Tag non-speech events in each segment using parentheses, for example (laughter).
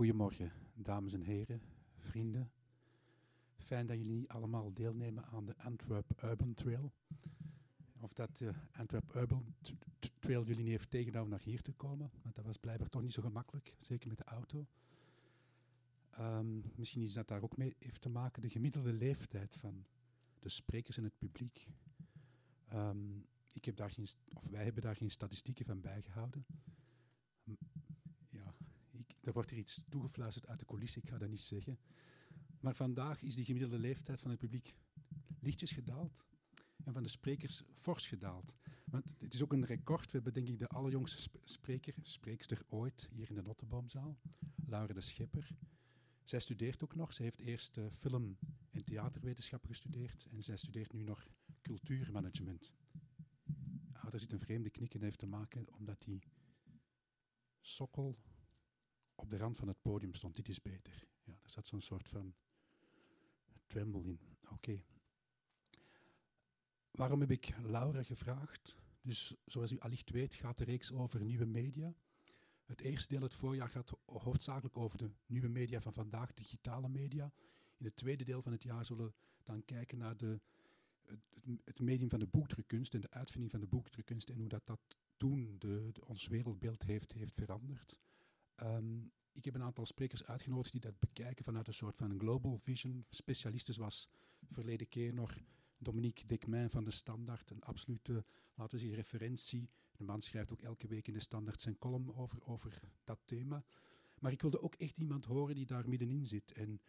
Goedemorgen, dames en heren, vrienden. Fijn dat jullie allemaal deelnemen aan de Antwerp Urban Trail. Of dat de Antwerp Urban Trail jullie niet heeft tegengehouden naar hier te komen. Want dat was blijkbaar toch niet zo gemakkelijk, zeker met de auto. Um, misschien is dat daar ook mee heeft te maken, de gemiddelde leeftijd van de sprekers en het publiek. Um, ik heb daar geen, of wij hebben daar geen statistieken van bijgehouden. Er wordt er iets toegefluisterd uit de coulissen, ik ga dat niet zeggen. Maar vandaag is die gemiddelde leeftijd van het publiek lichtjes gedaald en van de sprekers fors gedaald. Want het is ook een record. We hebben denk ik de allerjongste spreker, spreekster ooit hier in de Notteboomzaal, Laura de Schepper. Zij studeert ook nog. Ze heeft eerst uh, film- en theaterwetenschappen gestudeerd en zij studeert nu nog cultuurmanagement. Ah, daar zit een vreemde knik in, heeft te maken omdat die sokkel de rand van het podium stond. Dit is beter. Ja, er zat zo'n soort van tremble in. Oké. Waarom heb ik Laura gevraagd? Dus zoals u allicht weet gaat de reeks over nieuwe media. Het eerste deel, het voorjaar, gaat hoofdzakelijk over de nieuwe media van vandaag, digitale media. In het tweede deel van het jaar zullen we dan kijken naar de, het, medium van de boekdrukkunst en de uitvinding van de boekdrukkunst en hoe dat, dat toen de, ons wereldbeeld heeft, heeft veranderd. Um, ik heb een aantal sprekers uitgenodigd die dat bekijken vanuit een soort van global vision. Specialisten zoals verleden keer nog Dominique Dekmin van de Standaard, een absolute, laten we zeggen, referentie. De man schrijft ook elke week in de Standaard zijn column over, over dat thema. Maar ik wilde ook echt iemand horen die daar middenin zit. En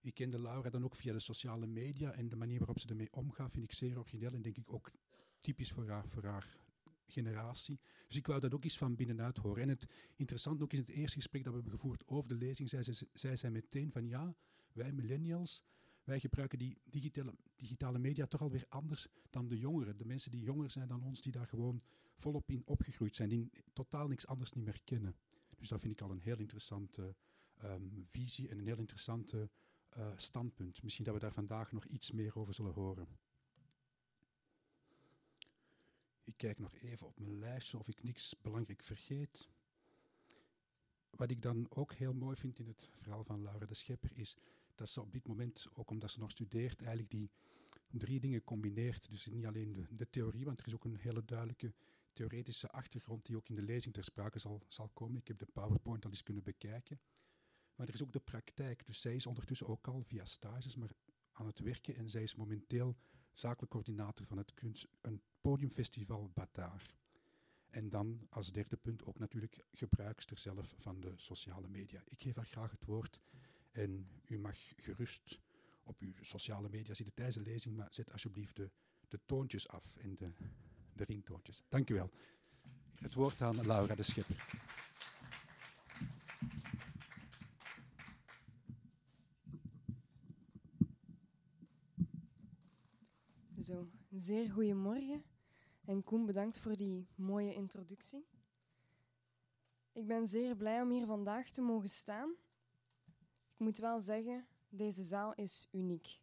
ik kende Laura dan ook via de sociale media en de manier waarop ze ermee omgaat vind ik zeer origineel en denk ik ook typisch voor haar, voor haar generatie. Dus ik wou dat ook eens van binnenuit horen. En het interessante ook in het eerste gesprek dat we hebben gevoerd over de lezing, zei, zij meteen van ja, wij millennials, wij gebruiken die digitale, digitale media toch alweer anders dan de jongeren. De mensen die jonger zijn dan ons, die daar gewoon volop in opgegroeid zijn, die totaal niks anders niet meer kennen. Dus dat vind ik al een heel interessante um, visie en een heel interessante uh, standpunt. Misschien dat we daar vandaag nog iets meer over zullen horen. Ik kijk nog even op mijn lijstje of ik niks belangrijk vergeet. Wat ik dan ook heel mooi vind in het verhaal van Laura de Schepper is dat ze op dit moment, ook omdat ze nog studeert, eigenlijk die drie dingen combineert. Dus niet alleen de, de theorie, want er is ook een hele duidelijke theoretische achtergrond die ook in de lezing ter sprake zal, zal komen. Ik heb de PowerPoint al eens kunnen bekijken. Maar er is ook de praktijk. Dus zij is ondertussen ook al via stages maar aan het werken en zij is momenteel zakelijk coördinator van het kunst, een podiumfestival Bataar. En dan als derde punt ook natuurlijk gebruikster zelf van de sociale media. Ik geef haar graag het woord en u mag gerust op uw sociale media zitten tijdens de lezing, maar zet alsjeblieft de, de toontjes af en de, de ringtoontjes. Dank u wel. Het woord aan Laura de Schepper. Zo, zeer goedemorgen. En Koen, bedankt voor die mooie introductie. Ik ben zeer blij om hier vandaag te mogen staan. Ik moet wel zeggen, deze zaal is uniek.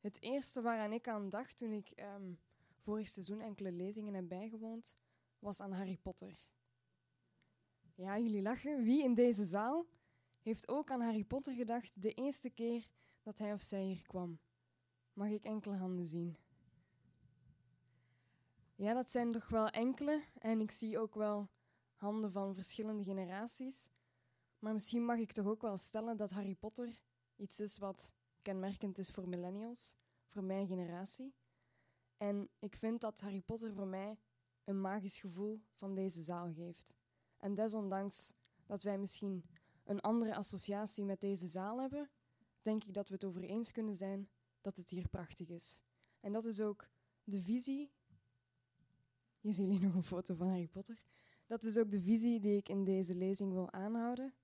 Het eerste waaraan ik aan dacht toen ik um, vorig seizoen enkele lezingen heb bijgewoond, was aan Harry Potter. Ja, jullie lachen. Wie in deze zaal heeft ook aan Harry Potter gedacht de eerste keer dat hij of zij hier kwam? Mag ik enkele handen zien? Ja, dat zijn toch wel enkele. En ik zie ook wel handen van verschillende generaties. Maar misschien mag ik toch ook wel stellen dat Harry Potter iets is wat kenmerkend is voor millennials, voor mijn generatie. En ik vind dat Harry Potter voor mij een magisch gevoel van deze zaal geeft. En desondanks dat wij misschien een andere associatie met deze zaal hebben, denk ik dat we het over eens kunnen zijn dat het hier prachtig is. En dat is ook de visie. Hier zien jullie nog een foto van Harry Potter. Dat is ook de visie die ik in deze lezing wil aanhouden.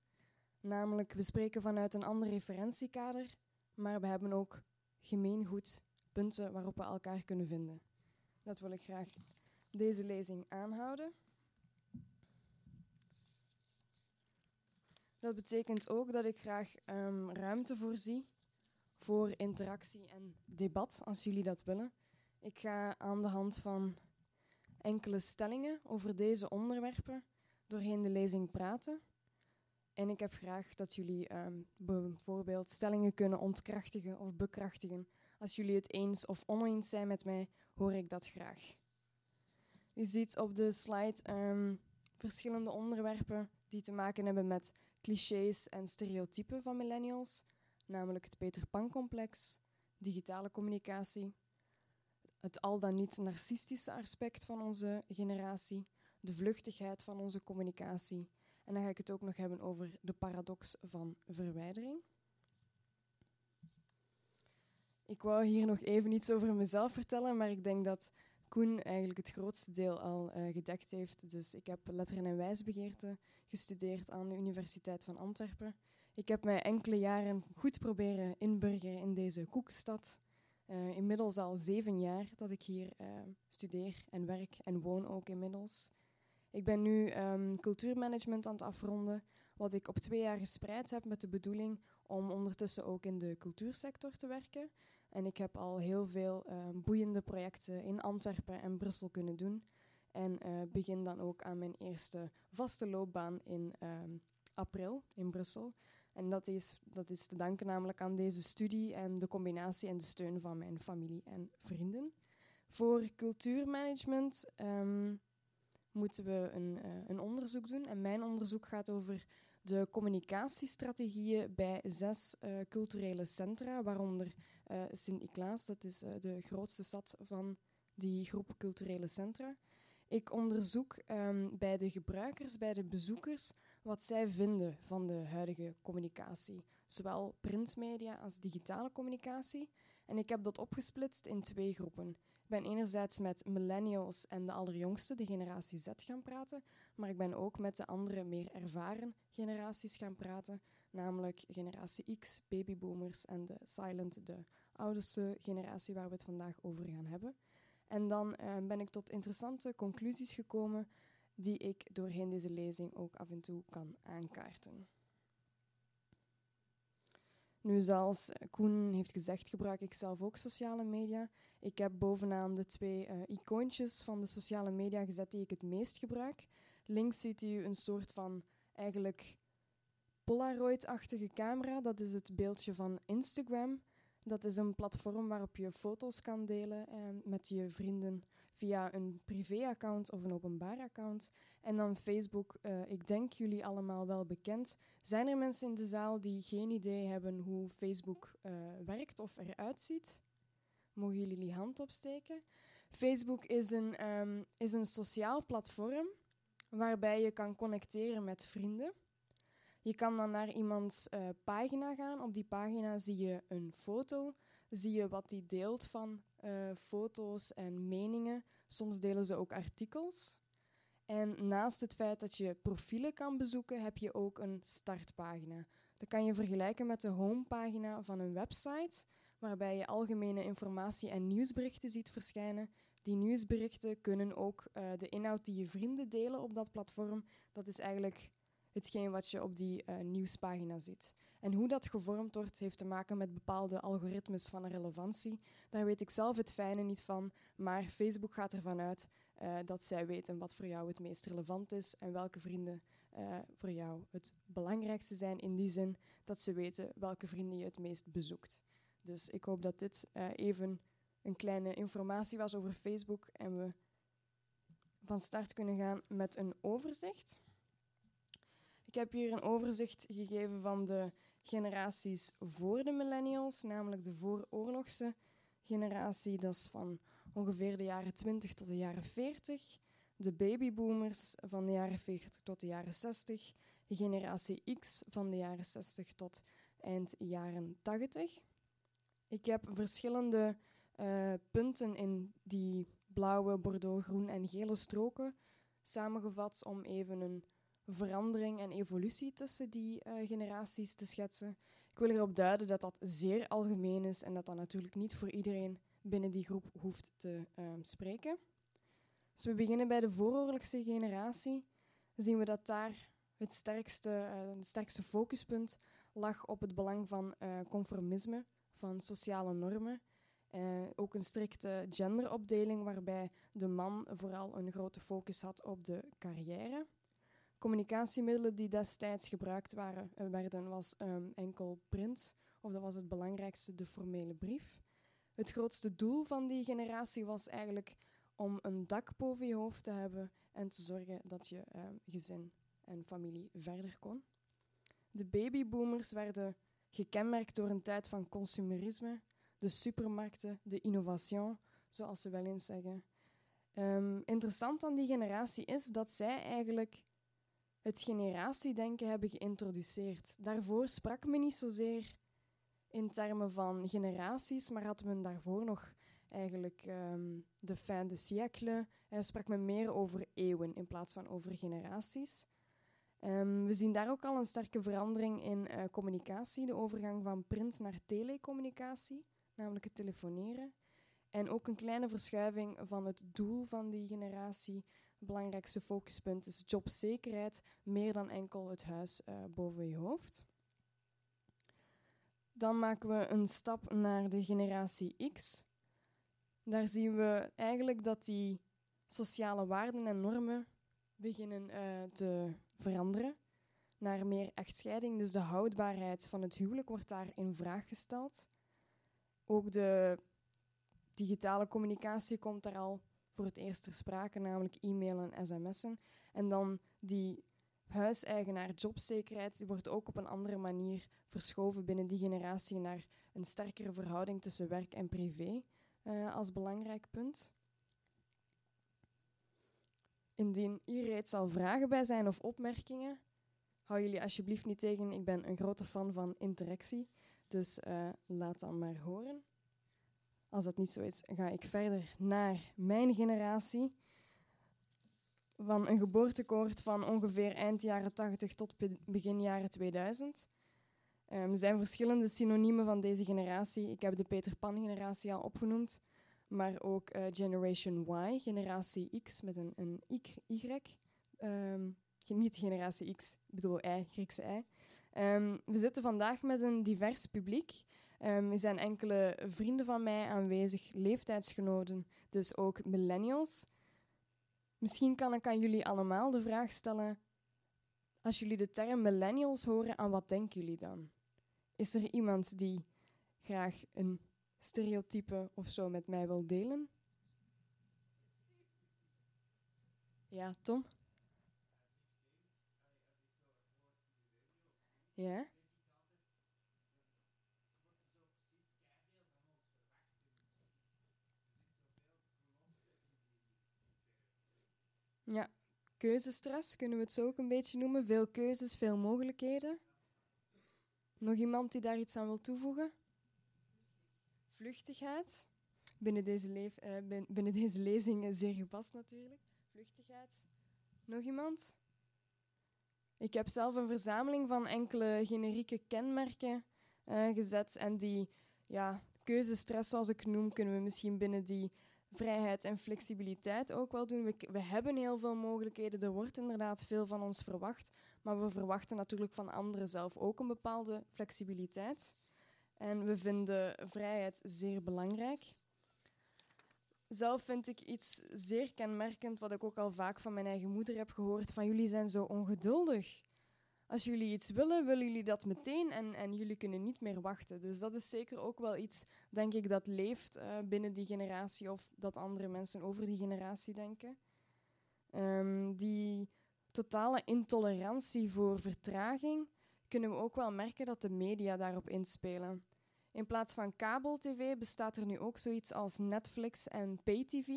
Namelijk, we spreken vanuit een ander referentiekader, maar we hebben ook gemeengoed punten waarop we elkaar kunnen vinden. Dat wil ik graag deze lezing aanhouden. Dat betekent ook dat ik graag um, ruimte voorzie voor interactie en debat, als jullie dat willen. Ik ga aan de hand van enkele stellingen over deze onderwerpen doorheen de lezing praten. En ik heb graag dat jullie ehm, bijvoorbeeld stellingen kunnen ontkrachtigen of bekrachtigen. Als jullie het eens of oneens zijn met mij, hoor ik dat graag. U ziet op de slide ehm, verschillende onderwerpen die te maken hebben met clichés en stereotypen van millennials, namelijk het Peter Pan-complex, digitale communicatie, het al dan niet narcistische aspect van onze generatie, de vluchtigheid van onze communicatie. En dan ga ik het ook nog hebben over de paradox van verwijdering. Ik wou hier nog even iets over mezelf vertellen, maar ik denk dat Koen eigenlijk het grootste deel al uh, gedekt heeft. Dus ik heb letteren en wijsbegeerte gestudeerd aan de Universiteit van Antwerpen. Ik heb mij enkele jaren goed proberen inburgeren in deze koekstad. Uh, inmiddels al zeven jaar dat ik hier uh, studeer en werk en woon ook inmiddels. Ik ben nu um, cultuurmanagement aan het afronden, wat ik op twee jaar gespreid heb met de bedoeling om ondertussen ook in de cultuursector te werken. En ik heb al heel veel um, boeiende projecten in Antwerpen en Brussel kunnen doen. En uh, begin dan ook aan mijn eerste vaste loopbaan in um, april in Brussel. En dat is, dat is te danken namelijk aan deze studie en de combinatie en de steun van mijn familie en vrienden. Voor cultuurmanagement um, moeten we een, uh, een onderzoek doen. En mijn onderzoek gaat over de communicatiestrategieën bij zes uh, culturele centra, waaronder uh, Sint-Niklaas, dat is de grootste stad van die groep culturele centra. Ik onderzoek um, bij de gebruikers, bij de bezoekers, wat zij vinden van de huidige communicatie, zowel printmedia als digitale communicatie. En ik heb dat opgesplitst in twee groepen. Ik ben enerzijds met millennials en de allerjongste, de generatie Z, gaan praten, maar ik ben ook met de andere, meer ervaren generaties gaan praten, namelijk generatie X, babyboomers en de silent, de oudste generatie waar we het vandaag over gaan hebben. En dan uh, ben ik tot interessante conclusies gekomen die ik doorheen deze lezing ook af en toe kan aankaarten. Nu, zoals Koen heeft gezegd, gebruik ik zelf ook sociale media. Ik heb bovenaan de twee uh, icoontjes van de sociale media gezet die ik het meest gebruik. Links ziet u een soort van eigenlijk Polaroid-achtige camera. Dat is het beeldje van Instagram. Dat is een platform waarop je foto's kan delen eh, met je vrienden via een privé-account of een openbaar account. En dan Facebook, uh, ik denk jullie allemaal wel bekend. Zijn er mensen in de zaal die geen idee hebben hoe Facebook uh, werkt of eruit ziet? Mogen jullie jullie hand opsteken? Facebook is een, um, is een sociaal platform waarbij je kan connecteren met vrienden. Je kan dan naar iemands uh, pagina gaan. Op die pagina zie je een foto, zie je wat hij deelt van uh, foto's en meningen. Soms delen ze ook artikels. En naast het feit dat je profielen kan bezoeken, heb je ook een startpagina. Dat kan je vergelijken met de homepagina van een website, waarbij je algemene informatie en nieuwsberichten ziet verschijnen. Die nieuwsberichten kunnen ook uh, de inhoud die je vrienden delen op dat platform. Dat is eigenlijk hetgeen wat je op die uh, nieuwspagina ziet. En hoe dat gevormd wordt, heeft te maken met bepaalde algoritmes van relevantie. Daar weet ik zelf het fijne niet van, maar Facebook gaat ervan uit uh, dat zij weten wat voor jou het meest relevant is en welke vrienden uh, voor jou het belangrijkste zijn in die zin dat ze weten welke vrienden je het meest bezoekt. Dus ik hoop dat dit uh, even een kleine informatie was over Facebook en we van start kunnen gaan met een overzicht. Ik heb hier een overzicht gegeven van de generaties voor de millennials, namelijk de vooroorlogse generatie, dat is van ongeveer de jaren 20 tot de jaren 40. De babyboomers van de jaren 40 tot de jaren 60. De generatie X van de jaren 60 tot eind jaren 80. Ik heb verschillende uh, punten in die blauwe, bordeaux, groen en gele stroken samengevat om even een verandering en evolutie tussen die uh, generaties te schetsen. Ik wil erop duiden dat dat zeer algemeen is en dat dat natuurlijk niet voor iedereen binnen die groep hoeft te uh, spreken. Als we beginnen bij de vooroorlogse generatie, zien we dat daar het sterkste, uh, het sterkste focuspunt lag op het belang van uh, conformisme, van sociale normen. ook een strikte genderopdeling waarbij de man vooral een grote focus had op de carrière. Communicatiemiddelen die destijds gebruikt waren, uh, werden was um, enkel print, of dat was het belangrijkste, de formele brief. Het grootste doel van die generatie was eigenlijk om een dak boven je hoofd te hebben en te zorgen dat je uh, gezin en familie verder kon. De babyboomers werden gekenmerkt door een tijd van consumerisme, de supermarkten, de innovation, zoals ze wel eens zeggen. Um, interessant aan die generatie is dat zij eigenlijk het generatiedenken hebben geïntroduceerd. Daarvoor sprak men niet zozeer in termen van generaties, maar had men daarvoor nog eigenlijk um, de fin de siècle. En sprak men meer over eeuwen in plaats van over generaties. Um, we zien daar ook al een sterke verandering in uh, communicatie, de overgang van print naar telecommunicatie, namelijk het telefoneren. En ook een kleine verschuiving van het doel van die generatie. Belangrijkste focuspunt is jobzekerheid, meer dan enkel het huis uh, boven je hoofd. Dan maken we een stap naar de generatie X. Daar zien we eigenlijk dat die sociale waarden en normen beginnen uh, te veranderen naar meer echtscheiding. Dus de houdbaarheid van het huwelijk wordt daar in vraag gesteld. Ook de digitale communicatie komt daar al voor het eerst ter sprake, namelijk e-mail en sms'en. En dan die huiseigenaar jobzekerheid die wordt ook op een andere manier verschoven binnen die generatie naar een sterkere verhouding tussen werk en privé uh, als belangrijk punt. Indien hier reeds al vragen bij zijn of opmerkingen, hou jullie alsjeblieft niet tegen. Ik ben een grote fan van interactie, dus uh, laat dan maar horen. Als dat niet zo is, ga ik verder naar mijn generatie. Van een geboortekoord van ongeveer eind jaren 80 tot begin jaren 2000. Um, ehm, er zijn verschillende synoniemen van deze generatie. Ik heb de Peter Pan-generatie al opgenoemd, maar ook uh, Generation Y, generatie X met een, een Y. Um, niet generatie X, ik bedoel Y, Griekse Y. Um, we zitten vandaag met een divers publiek. Um, er zijn enkele vrienden van mij aanwezig, leeftijdsgenoten, dus ook millennials. Misschien kan ik aan jullie allemaal de vraag stellen: als jullie de term millennials horen, aan wat denken jullie dan? Is er iemand die graag een stereotype of zo met mij wil delen? Ja, Tom? Ja? Ja, keuzestress kunnen we het zo ook een beetje noemen. Veel keuzes, veel mogelijkheden. Nog iemand die daar iets aan wil toevoegen? Vluchtigheid. Binnen deze, leef, uh, binnen deze lezing zeer gepast natuurlijk. Vluchtigheid. Nog iemand? Ik heb zelf een verzameling van enkele generieke kenmerken uh, gezet. En die ja, keuzestress, zoals ik noem, kunnen we misschien binnen die vrijheid en flexibiliteit ook wel doen. We, we, hebben heel veel mogelijkheden, er wordt inderdaad veel van ons verwacht, maar we verwachten natuurlijk van anderen zelf ook een bepaalde flexibiliteit. En we vinden vrijheid zeer belangrijk. Zelf vind ik iets zeer kenmerkend, wat ik ook al vaak van mijn eigen moeder heb gehoord, van jullie zijn zo ongeduldig. Als jullie iets willen, willen jullie dat meteen en, en jullie kunnen niet meer wachten. Dus dat is zeker ook wel iets, denk ik, dat leeft uh, binnen die generatie of dat andere mensen over die generatie denken. Um, die totale intolerantie voor vertraging kunnen we ook wel merken dat de media daarop inspelen. In plaats van kabel-tv bestaat er nu ook zoiets als Netflix en pay-tv.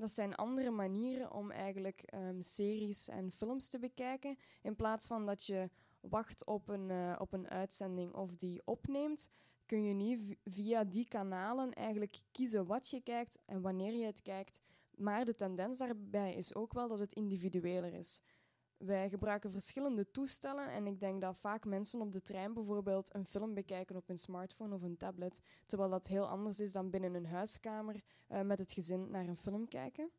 Dat zijn andere manieren om eigenlijk um, series en films te bekijken. In plaats van dat je wacht op een, uh, op een uitzending of die opneemt, kun je nu via die kanalen eigenlijk kiezen wat je kijkt en wanneer je het kijkt. Maar de tendens daarbij is ook wel dat het individueler is. Wij gebruiken verschillende toestellen en ik denk dat vaak mensen op de trein bijvoorbeeld een film bekijken op een smartphone of een tablet, terwijl dat heel anders is dan binnen een huiskamer uh, met het gezin naar een film kijken.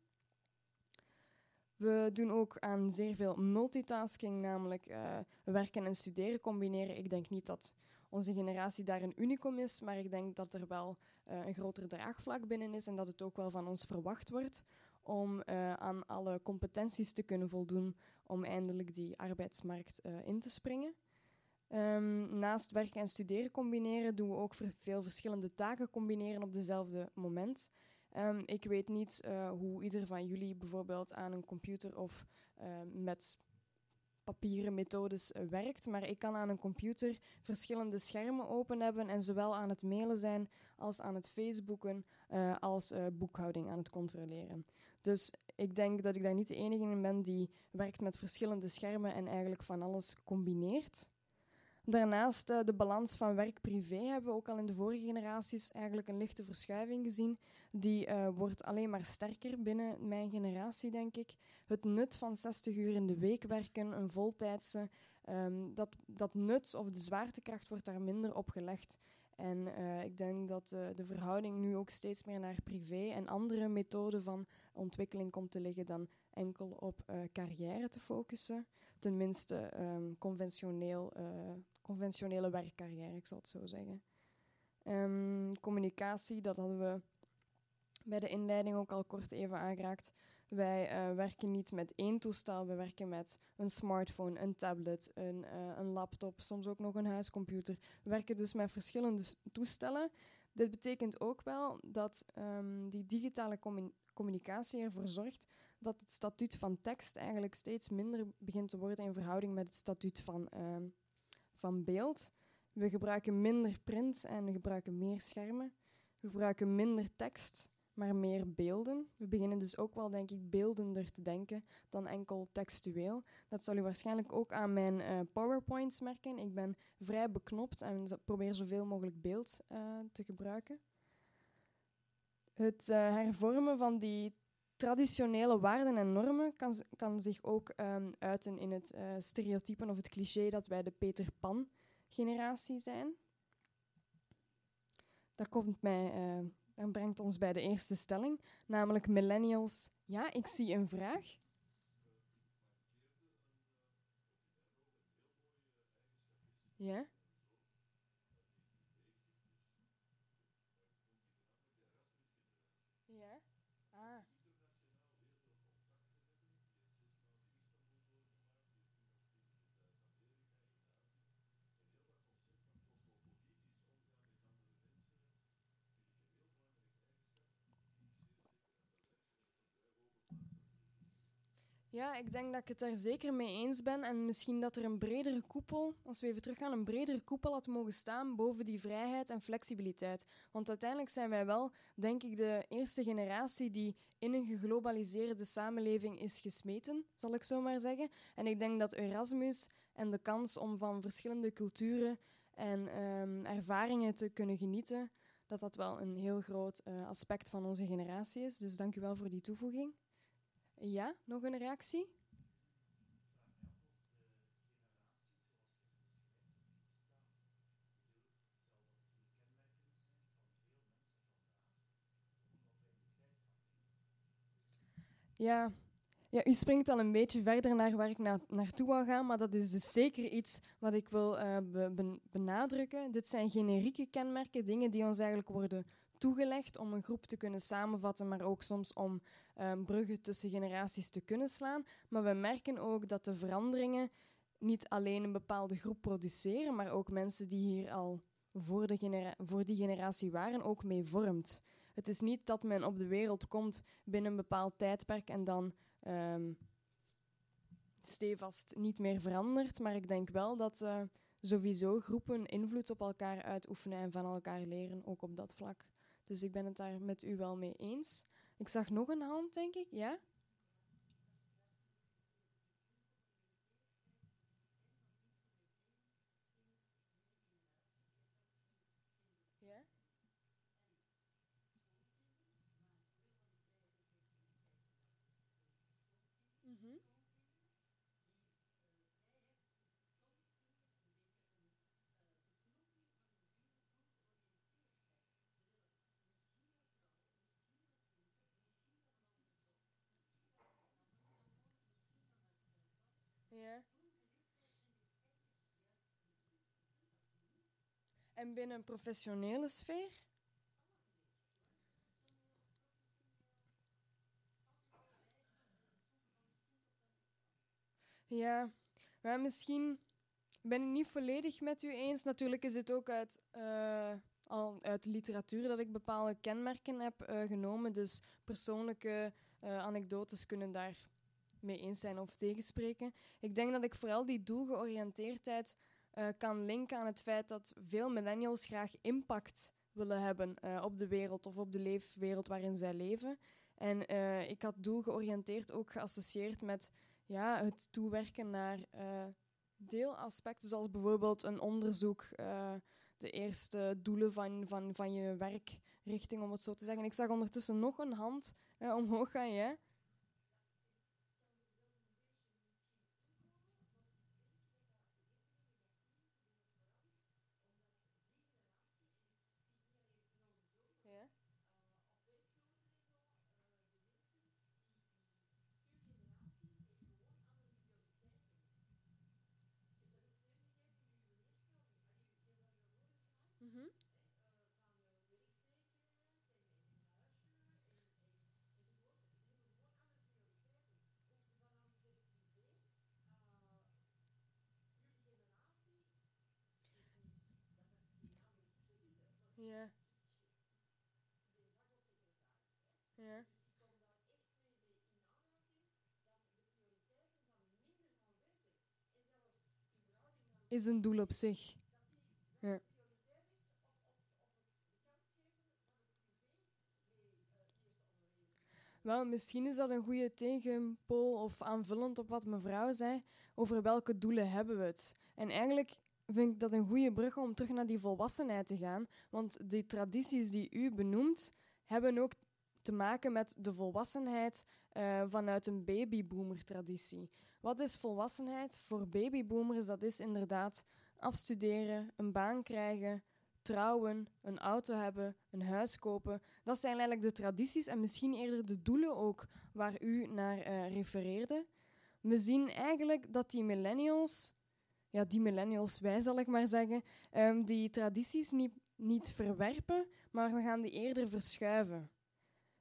We doen ook aan zeer veel multitasking, namelijk uh, werken en studeren combineren. Ik denk niet dat onze generatie daar een unicum is, maar ik denk dat er wel uh, een groter draagvlak binnen is en dat het ook wel van ons verwacht wordt om eh, aan alle competenties te kunnen voldoen om eindelijk die arbeidsmarkt eh, in te springen. Ehm, naast werken en studeren combineren doen we ook veel verschillende taken combineren op dezelfde moment. Ehm, ik weet niet uh, hoe ieder van jullie bijvoorbeeld aan een computer of met papieren methodes werkt, maar ik kan aan een computer verschillende schermen open hebben en zowel aan het mailen zijn als aan het Facebooken als boekhouding aan het controleren. Dus ik denk dat ik daar niet de enige in ben die werkt met verschillende schermen en eigenlijk van alles combineert. Daarnaast uh, de balans van werk-privé hebben we ook al in de vorige generaties eigenlijk een lichte verschuiving gezien. Die uh, wordt alleen maar sterker binnen mijn generatie, denk ik. Het nut van 60 uur in de week werken, een voltijdse, um, dat, dat nut of de zwaartekracht wordt daar minder op gelegd. En uh, ik denk dat uh, de verhouding nu ook steeds meer naar privé en andere methoden van ontwikkeling komt te liggen dan enkel op uh, carrière te focussen. Tenminste, um, conventioneel, conventionele werkcarrière, ik zal het zo zeggen. Um, communicatie, dat hadden we bij de inleiding ook al kort even aangeraakt. Wij uh, werken niet met één toestel, we werken met een smartphone, een tablet, een, uh, een, laptop, soms ook nog een huiscomputer. We werken dus met verschillende toestellen. Dit betekent ook wel dat um, die digitale commun communicatie ervoor zorgt dat het statuut van tekst eigenlijk steeds minder begint te worden in verhouding met het statuut van, uh, van beeld. We gebruiken minder print en we gebruiken meer schermen. We gebruiken minder tekst maar meer beelden. We beginnen dus ook wel, denk ik, beeldender te denken dan enkel textueel. Dat zal u waarschijnlijk ook aan mijn uh, PowerPoints merken. Ik ben vrij beknopt en probeer zoveel mogelijk beeld uh, te gebruiken. Het uh, hervormen van die traditionele waarden en normen kan, kan zich ook um, uiten in het stereotypen of het cliché dat wij de Peter Pan-generatie zijn. Dat komt mij brengt ons bij de eerste stelling, namelijk millennials. Ja, ik zie een vraag. Ja? Ah. Ja, ik denk dat ik het daar zeker mee eens ben. En misschien dat er een bredere koepel, als we even teruggaan, een bredere koepel had mogen staan boven die vrijheid en flexibiliteit. Want uiteindelijk zijn wij wel, denk ik, de eerste generatie die in een geglobaliseerde samenleving is gesmeten, zal ik zo maar zeggen. En ik denk dat Erasmus en de kans om van verschillende culturen en um, ervaringen te kunnen genieten, dat dat wel een heel groot uh, aspect van onze generatie is. Dus dank u wel voor die toevoeging. Ja, nog een reactie? Ja. ja, u springt al een beetje verder naar waar ik na naartoe wil gaan, maar dat is dus zeker iets wat ik wil be benadrukken. Dit zijn generieke kenmerken, dingen die ons eigenlijk worden toegelegd om een groep te kunnen samenvatten, maar ook soms om um, bruggen tussen generaties te kunnen slaan. Maar we merken ook dat de veranderingen niet alleen een bepaalde groep produceren, maar ook mensen die hier al voor, de voor die generatie waren, ook mee vormt. Het is niet dat men op de wereld komt binnen een bepaald tijdperk en dan um, stevast niet meer verandert. Maar ik denk wel dat uh, sowieso groepen invloed op elkaar uitoefenen en van elkaar leren, ook op dat vlak. Dus ik ben het daar met u wel mee eens. Ik zag nog een hand, denk ik. Ja? En binnen een professionele sfeer? Ja, maar misschien ben ik niet volledig met u eens. Natuurlijk is het ook uit, uh, al uit literatuur dat ik bepaalde kenmerken heb eh, genomen. Dus persoonlijke eh, anekdotes kunnen daar mee eens zijn of tegenspreken. Ik denk dat ik vooral die doelgeoriënteerdheid kan linken aan het feit dat veel millennials graag impact willen hebben op de wereld of op de leefwereld waarin zij leven. En ik had doelgeoriënteerd ook geassocieerd met ja, het toewerken naar deelaspecten, zoals bijvoorbeeld een onderzoek, de eerste doelen van, van, van je werkrichting, om het zo te zeggen. Ik zag ondertussen nog een hand omhoog gaan, ja. Ja. Ja. Is een doel op zich. Ja. Wel, misschien is dat een goede tegenpool of aanvullend op wat mevrouw zei. Over welke doelen hebben we het? En eigenlijk vind ik dat een goede brug om terug naar die volwassenheid te gaan. Want die tradities die u benoemt, hebben ook te maken met de volwassenheid uh, vanuit een babyboomer-traditie. Wat is volwassenheid? Voor babyboomers dat is inderdaad afstuderen, een baan krijgen, trouwen, een auto hebben, een huis kopen. Dat zijn eigenlijk de tradities en misschien eerder de doelen ook waar u naar uh, refereerde. We zien eigenlijk dat die millennials, ja, die millennials, wij zal ik maar zeggen, um, die tradities niet, niet verwerpen, maar we gaan die eerder verschuiven.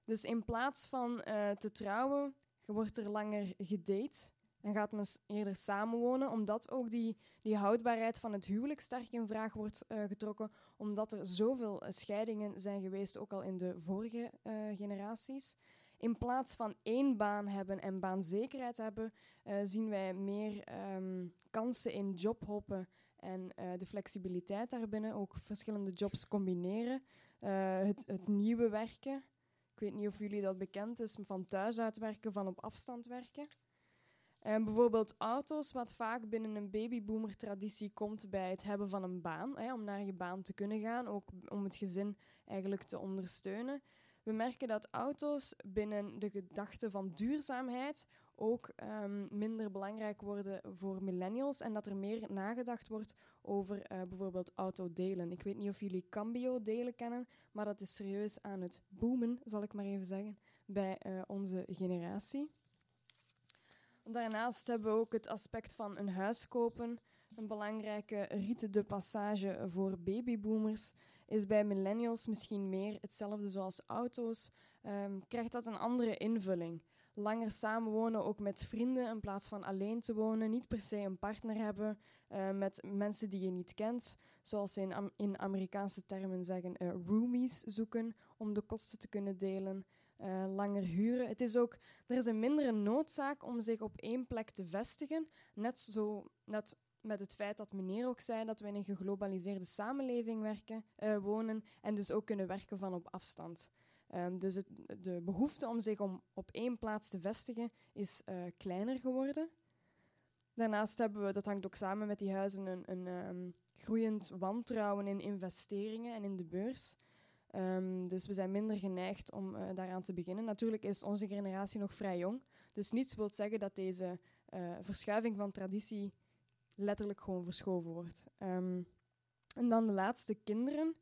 Dus in plaats van uh, te trouwen, wordt er langer gedate. En gaat men eerder samenwonen, omdat ook die, die houdbaarheid van het huwelijk sterk in vraag wordt uh, getrokken, omdat er zoveel uh, scheidingen zijn geweest, ook al in de vorige generaties. In plaats van één baan hebben en baanzekerheid hebben, zien wij meer um, kansen in jobhoppen en de flexibiliteit daarbinnen, ook verschillende jobs combineren. het, het nieuwe werken, ik weet niet of jullie dat bekend is, van thuis uitwerken, van op afstand werken. En bijvoorbeeld auto's, wat vaak binnen een babyboomer-traditie komt bij het hebben van een baan, hè, om naar je baan te kunnen gaan, ook om het gezin eigenlijk te ondersteunen. We merken dat auto's binnen de gedachte van duurzaamheid ook um, minder belangrijk worden voor millennials en dat er meer nagedacht wordt over uh, bijvoorbeeld autodelen. Ik weet niet of jullie Cambio-delen kennen, maar dat is serieus aan het boomen, zal ik maar even zeggen, bij uh, onze generatie. Daarnaast hebben we ook het aspect van een huis kopen. Een belangrijke rite de passage voor babyboomers is bij millennials misschien meer hetzelfde zoals auto's. Um, krijgt dat een andere invulling. Langer samenwonen, ook met vrienden, in plaats van alleen te wonen. Niet per se een partner hebben uh, met mensen die je niet kent. Zoals ze in, in Amerikaanse termen zeggen, uh, roomies zoeken om de kosten te kunnen delen uh, langer huren. Het is ook, er is een mindere noodzaak om zich op één plek te vestigen. Net, zo, net met het feit dat meneer ook zei dat we in een geglobaliseerde samenleving werken, uh, wonen en dus ook kunnen werken van op afstand. Um, dus het, de behoefte om zich om op één plaats te vestigen is uh, kleiner geworden. Daarnaast hebben we, dat hangt ook samen met die huizen, een, een um, groeiend wantrouwen in investeringen en in de beurs. Um, dus we zijn minder geneigd om uh, daaraan te beginnen. Natuurlijk is onze generatie nog vrij jong. Dus niets wil zeggen dat deze verschuiving van traditie letterlijk gewoon verschoven wordt. Um, en dan de laatste kinderen.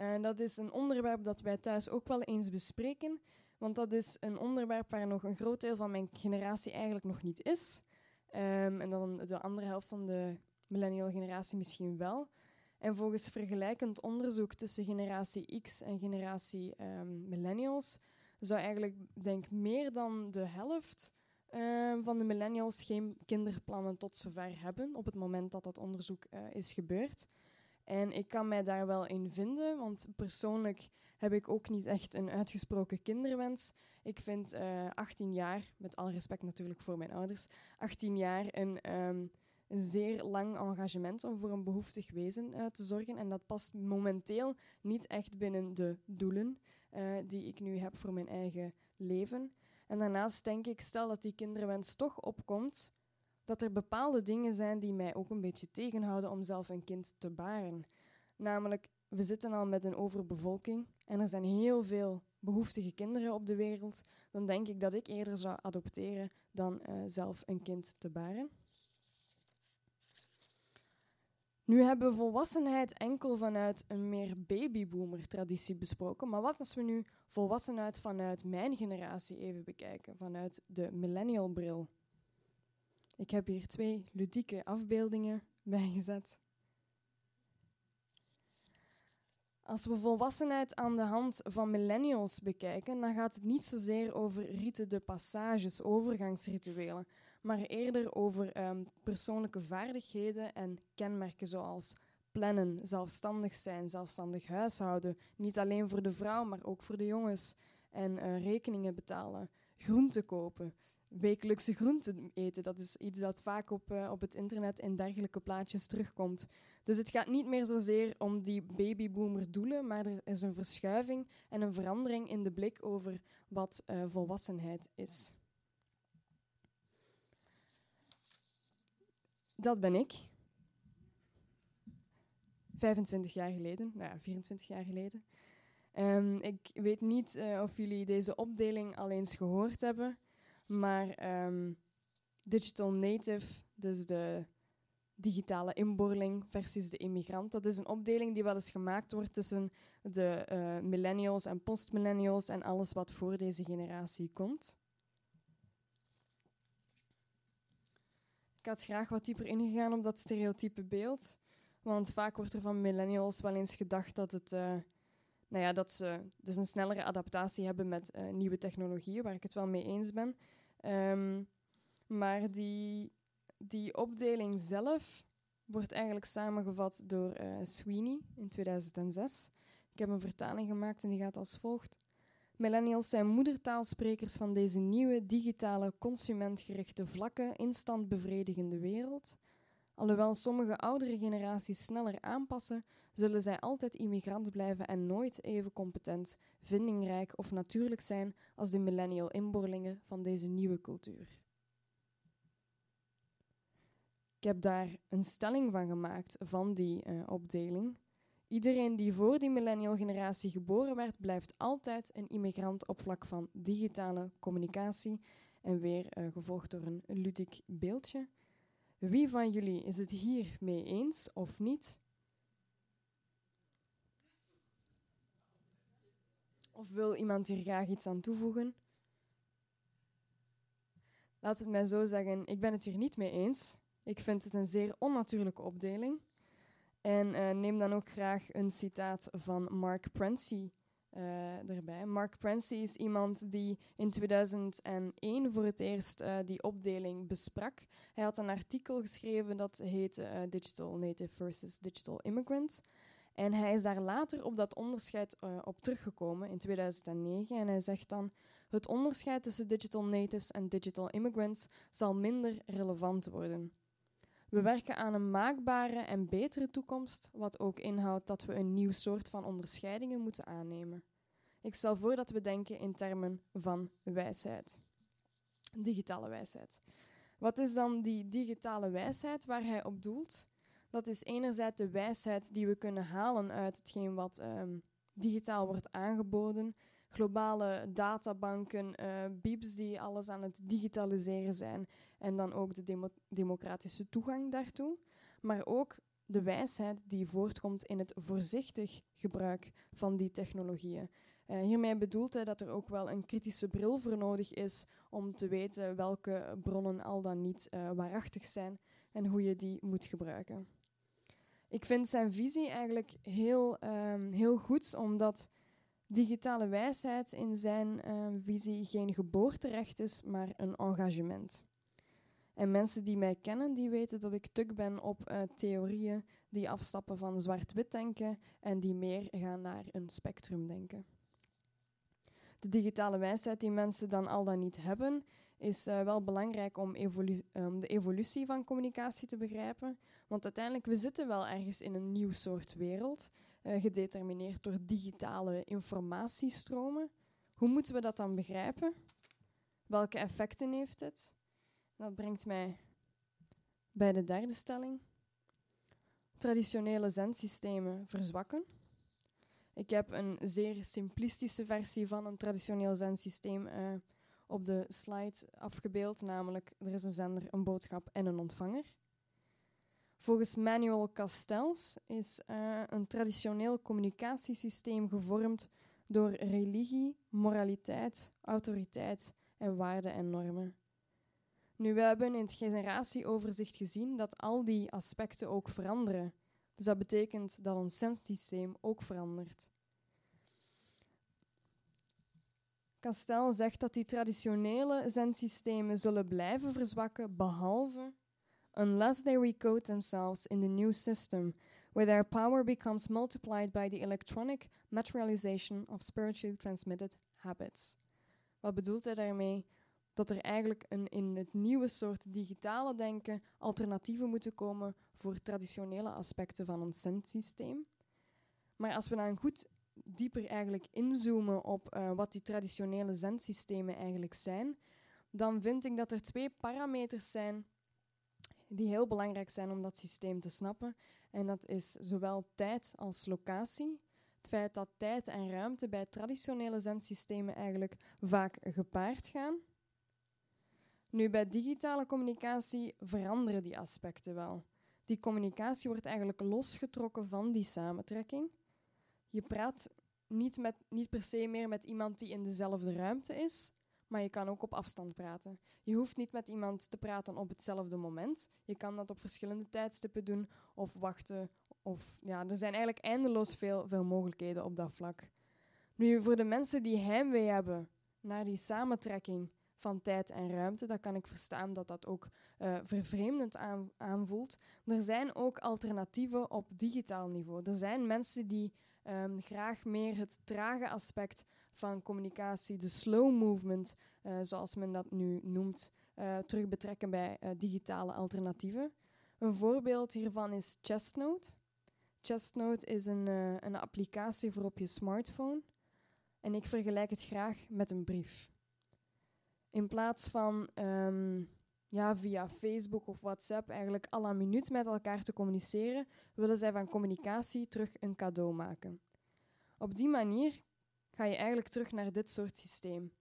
Uh, dat is een onderwerp dat wij thuis ook wel eens bespreken. Want dat is een onderwerp waar nog een groot deel van mijn generatie eigenlijk nog niet is. Um, en dan de andere helft van de millennial generatie misschien wel. En volgens vergelijkend onderzoek tussen generatie X en generatie um, millennials zou eigenlijk, denk meer dan de helft ehm, van de millennials geen kinderplannen tot zover hebben op het moment dat dat onderzoek eh, is gebeurd. En ik kan mij daar wel in vinden, want persoonlijk heb ik ook niet echt een uitgesproken kinderwens. Ik vind 18 jaar, met alle respect natuurlijk voor mijn ouders, 18 jaar een, ehm, een zeer lang engagement om voor een behoeftig wezen te zorgen. En dat past momenteel niet echt binnen de doelen die ik nu heb voor mijn eigen leven. En daarnaast denk ik, stel dat die kinderwens toch opkomt, dat er bepaalde dingen zijn die mij ook een beetje tegenhouden om zelf een kind te baren. Namelijk, we zitten al met een overbevolking en er zijn heel veel behoeftige kinderen op de wereld. Dan denk ik dat ik eerder zou adopteren dan uh, zelf een kind te baren. Nu hebben we volwassenheid enkel vanuit een meer babyboomer-traditie besproken. Maar wat als we nu volwassenheid vanuit mijn generatie even bekijken, vanuit de millennial-bril? Ik heb hier twee ludieke afbeeldingen bijgezet. Als we volwassenheid aan de hand van millennials bekijken, dan gaat het niet zozeer over riten de passages, overgangsrituelen, maar eerder over ehm, persoonlijke vaardigheden en kenmerken zoals plannen, zelfstandig zijn, zelfstandig huishouden, niet alleen voor de vrouw, maar ook voor de jongens, en uh, rekeningen betalen, groenten kopen, wekelijkse groenten eten. Dat is iets dat vaak op, uh, op het internet in dergelijke plaatjes terugkomt. Dus het gaat niet meer zozeer om die babyboomer doelen, maar er is een verschuiving en een verandering in de blik over wat uh, volwassenheid is. Dat ben ik. 25 jaar geleden, nou ja, 24 jaar geleden. Um, ik weet niet uh, of jullie deze opdeling al eens gehoord hebben, maar um, digital native, dus de digitale inboorling versus de immigrant, dat is een opdeling die wel eens gemaakt wordt tussen de uh, millennials en postmillennials en alles wat voor deze generatie komt. Ik had graag wat dieper ingegaan op dat stereotype beeld. Want vaak wordt er van millennials wel eens gedacht dat, het, uh, nou ja, dat ze dus een snellere adaptatie hebben met uh, nieuwe technologieën, waar ik het wel mee eens ben. Um, maar die, die opdeling zelf wordt eigenlijk samengevat door uh, Sweeney in 2006. Ik heb een vertaling gemaakt en die gaat als volgt. Millennials zijn moedertaalsprekers van deze nieuwe digitale consumentgerichte vlakke instant bevredigende wereld. Alhoewel sommige oudere generaties sneller aanpassen, zullen zij altijd immigrant blijven en nooit even competent, vindingrijk of natuurlijk zijn als de millennial inboorlingen van deze nieuwe cultuur. Ik heb daar een stelling van gemaakt van die uh, opdeling. Iedereen die voor die millennial generatie geboren werd, blijft altijd een immigrant op vlak van digitale communicatie. En weer uh, gevolgd door een ludiek beeldje. Wie van jullie is het hier mee eens of niet? Of wil iemand hier graag iets aan toevoegen? Laat het mij zo zeggen, ik ben het hier niet mee eens. Ik vind het een zeer onnatuurlijke opdeling. En uh, neem dan ook graag een citaat van Mark Prency uh, erbij. Mark Prency is iemand die in 2001 voor het eerst uh, die opdeling besprak. Hij had een artikel geschreven dat heette Digital Native versus Digital Immigrant. En hij is daar later op dat onderscheid op teruggekomen in 2009. En hij zegt dan: Het onderscheid tussen digital natives en digital immigrants zal minder relevant worden. We werken aan een maakbare en betere toekomst, wat ook inhoudt dat we een nieuw soort van onderscheidingen moeten aannemen. Ik stel voor dat we denken in termen van wijsheid. Digitale wijsheid. Wat is dan die digitale wijsheid waar hij op doelt? Dat is enerzijds de wijsheid die we kunnen halen uit hetgeen wat um, digitaal wordt aangeboden, globale databanken, uh, BIBs die alles aan het digitaliseren zijn en dan ook de demo democratische toegang daartoe, maar ook de wijsheid die voortkomt in het voorzichtig gebruik van die technologieën. Uh, hiermee bedoelt hij dat er ook wel een kritische bril voor nodig is om te weten welke bronnen al dan niet uh, waarachtig zijn en hoe je die moet gebruiken. Ik vind zijn visie eigenlijk heel, um, heel goed, omdat digitale wijsheid in zijn uh, visie geen geboorterecht is, maar een engagement. En mensen die mij kennen, die weten dat ik tuk ben op uh, theorieën die afstappen van zwart-wit denken en die meer gaan naar een spectrum denken. De digitale wijsheid die mensen dan al dan niet hebben, is uh, wel belangrijk om de evolutie van communicatie te begrijpen. Want uiteindelijk, we zitten wel ergens in een nieuw soort wereld, uh, gedetermineerd door digitale informatiestromen. Hoe moeten we dat dan begrijpen? Welke effecten heeft het? Dat brengt mij bij de derde stelling. Traditionele zendsystemen verzwakken. Ik heb een zeer simplistische versie van een traditioneel zendsysteem uh, op de slide afgebeeld, namelijk er is een zender, een boodschap en een ontvanger. Volgens Manuel Castells is uh, een traditioneel communicatiesysteem gevormd door religie, moraliteit, autoriteit en waarden en normen. Nu, we hebben in het generatieoverzicht gezien dat al die aspecten ook veranderen. Dus dat betekent dat ons zendsysteem ook verandert. Castel zegt dat die traditionele zendsystemen zullen blijven verzwakken, behalve unless they recode themselves in the new system, where their power becomes multiplied by the electronic materialization of spiritually transmitted habits. Wat bedoelt hij daarmee? Dat er eigenlijk een, in het nieuwe soort digitale denken alternatieven moeten komen voor traditionele aspecten van ons zendsysteem. Maar als we dan goed dieper eigenlijk inzoomen op uh, wat die traditionele zendsystemen eigenlijk zijn, dan vind ik dat er twee parameters zijn die heel belangrijk zijn om dat systeem te snappen. En dat is zowel tijd als locatie. Het feit dat tijd en ruimte bij traditionele zendsystemen eigenlijk vaak gepaard gaan. Nu, bij digitale communicatie veranderen die aspecten wel. Die communicatie wordt eigenlijk losgetrokken van die samentrekking. Je praat niet, met, niet per se meer met iemand die in dezelfde ruimte is, maar je kan ook op afstand praten. Je hoeft niet met iemand te praten op hetzelfde moment. Je kan dat op verschillende tijdstippen doen of wachten. Of, ja, er zijn eigenlijk eindeloos veel, veel mogelijkheden op dat vlak. Nu, voor de mensen die heimwee hebben naar die samentrekking van tijd en ruimte, dan kan ik verstaan dat dat ook uh, vervreemdend aan, aanvoelt. Er zijn ook alternatieven op digitaal niveau. Er zijn mensen die um, graag meer het trage aspect van communicatie, de slow movement, uh, zoals men dat nu noemt, uh, terug betrekken bij uh, digitale alternatieven. Een voorbeeld hiervan is Chestnote. Chestnote is een, een applicatie voor op je smartphone. En ik vergelijk het graag met een brief. In plaats van um, ja, via Facebook of WhatsApp eigenlijk à la minuut met elkaar te communiceren, willen zij van communicatie terug een cadeau maken. Op die manier ga je eigenlijk terug naar dit soort systeem.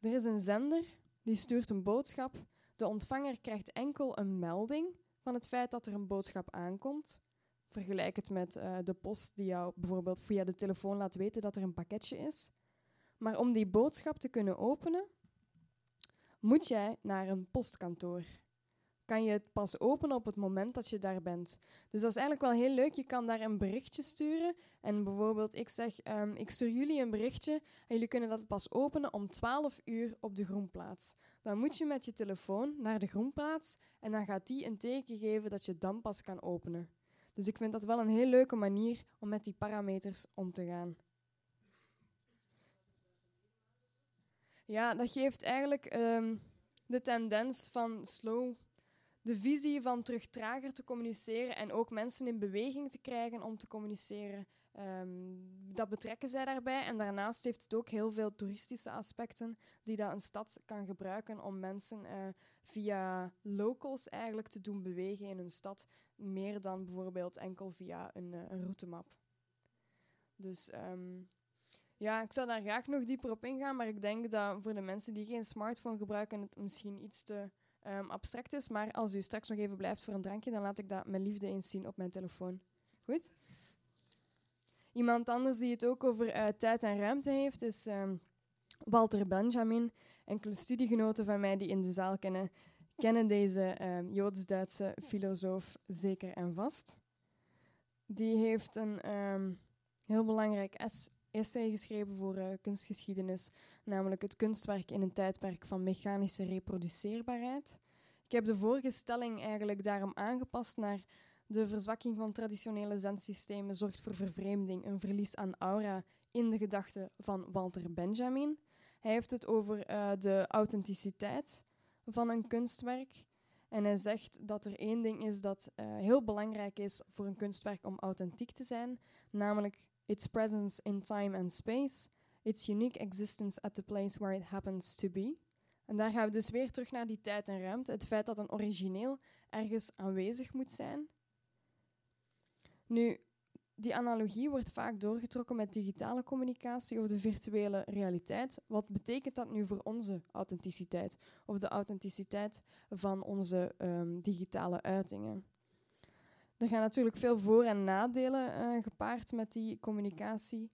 Er is een zender, die stuurt een boodschap. De ontvanger krijgt enkel een melding van het feit dat er een boodschap aankomt. Vergelijk het met uh, de post die jou bijvoorbeeld via de telefoon laat weten dat er een pakketje is. Maar om die boodschap te kunnen openen, moet jij naar een postkantoor. Kan je het pas openen op het moment dat je daar bent. Dus dat is eigenlijk wel heel leuk. Je kan daar een berichtje sturen. En bijvoorbeeld, ik zeg, um, ik stuur jullie een berichtje en jullie kunnen dat pas openen om 12 uur op de groenplaats. Dan moet je met je telefoon naar de groenplaats en dan gaat die een teken geven dat je dan pas kan openen. Dus ik vind dat wel een heel leuke manier om met die parameters om te gaan. Ja, dat geeft eigenlijk um, de tendens van slow, de visie van terug trager te communiceren en ook mensen in beweging te krijgen om te communiceren. Um, dat betrekken zij daarbij. En daarnaast heeft het ook heel veel toeristische aspecten die dat een stad kan gebruiken om mensen uh, via locals eigenlijk te doen bewegen in hun stad, meer dan bijvoorbeeld enkel via een, een routemap. Dus um, ja, ik zou daar graag nog dieper op ingaan, maar ik denk dat voor de mensen die geen smartphone gebruiken het misschien iets te um, abstract is. Maar als u straks nog even blijft voor een drankje, dan laat ik dat met liefde eens zien op mijn telefoon. Goed? Iemand anders die het ook over uh, tijd en ruimte heeft, is um, Walter Benjamin. Enkele studiegenoten van mij die in de zaal kennen, kennen deze um, Joods-Duitse filosoof zeker en vast. Die heeft een heel belangrijk essay geschreven voor uh, kunstgeschiedenis, namelijk het kunstwerk in een tijdperk van mechanische reproduceerbaarheid. Ik heb de vorige stelling eigenlijk daarom aangepast naar de verzwakking van traditionele zendsystemen zorgt voor vervreemding, een verlies aan aura in de gedachten van Walter Benjamin. Hij heeft het over uh, de authenticiteit van een kunstwerk. En hij zegt dat er één ding is dat uh, heel belangrijk is voor een kunstwerk om authentiek te zijn, namelijk its presence in time and space, its unique existence at the place where it happens to be. En daar gaan we dus weer terug naar die tijd en ruimte, het feit dat een origineel ergens aanwezig moet zijn. Nu, die analogie wordt vaak doorgetrokken met digitale communicatie of de virtuele realiteit. Wat betekent dat nu voor onze authenticiteit of de authenticiteit van onze um, digitale uitingen? Er gaan natuurlijk veel voor- en nadelen uh, gepaard met die communicatie.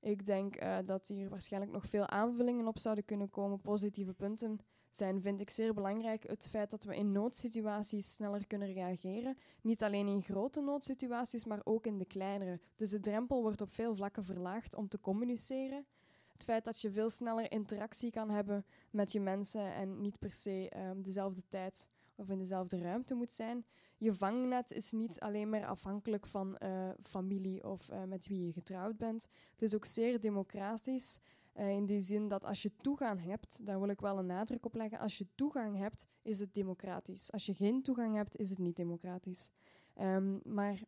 Ik denk uh, dat hier waarschijnlijk nog veel aanvullingen op zouden kunnen komen, positieve punten zijn, vind ik zeer belangrijk. Het feit dat we in noodsituaties sneller kunnen reageren. Niet alleen in grote noodsituaties, maar ook in de kleinere. Dus de drempel wordt op veel vlakken verlaagd om te communiceren. Het feit dat je veel sneller interactie kan hebben met je mensen en niet per se um, dezelfde tijd of in dezelfde ruimte moet zijn. Je vangnet is niet alleen maar afhankelijk van uh, familie of uh, met wie je getrouwd bent. Het is ook zeer democratisch. Uh, in die zin dat als je toegang hebt, daar wil ik wel een nadruk op leggen, als je toegang hebt, is het democratisch. Als je geen toegang hebt, is het niet democratisch. Um, maar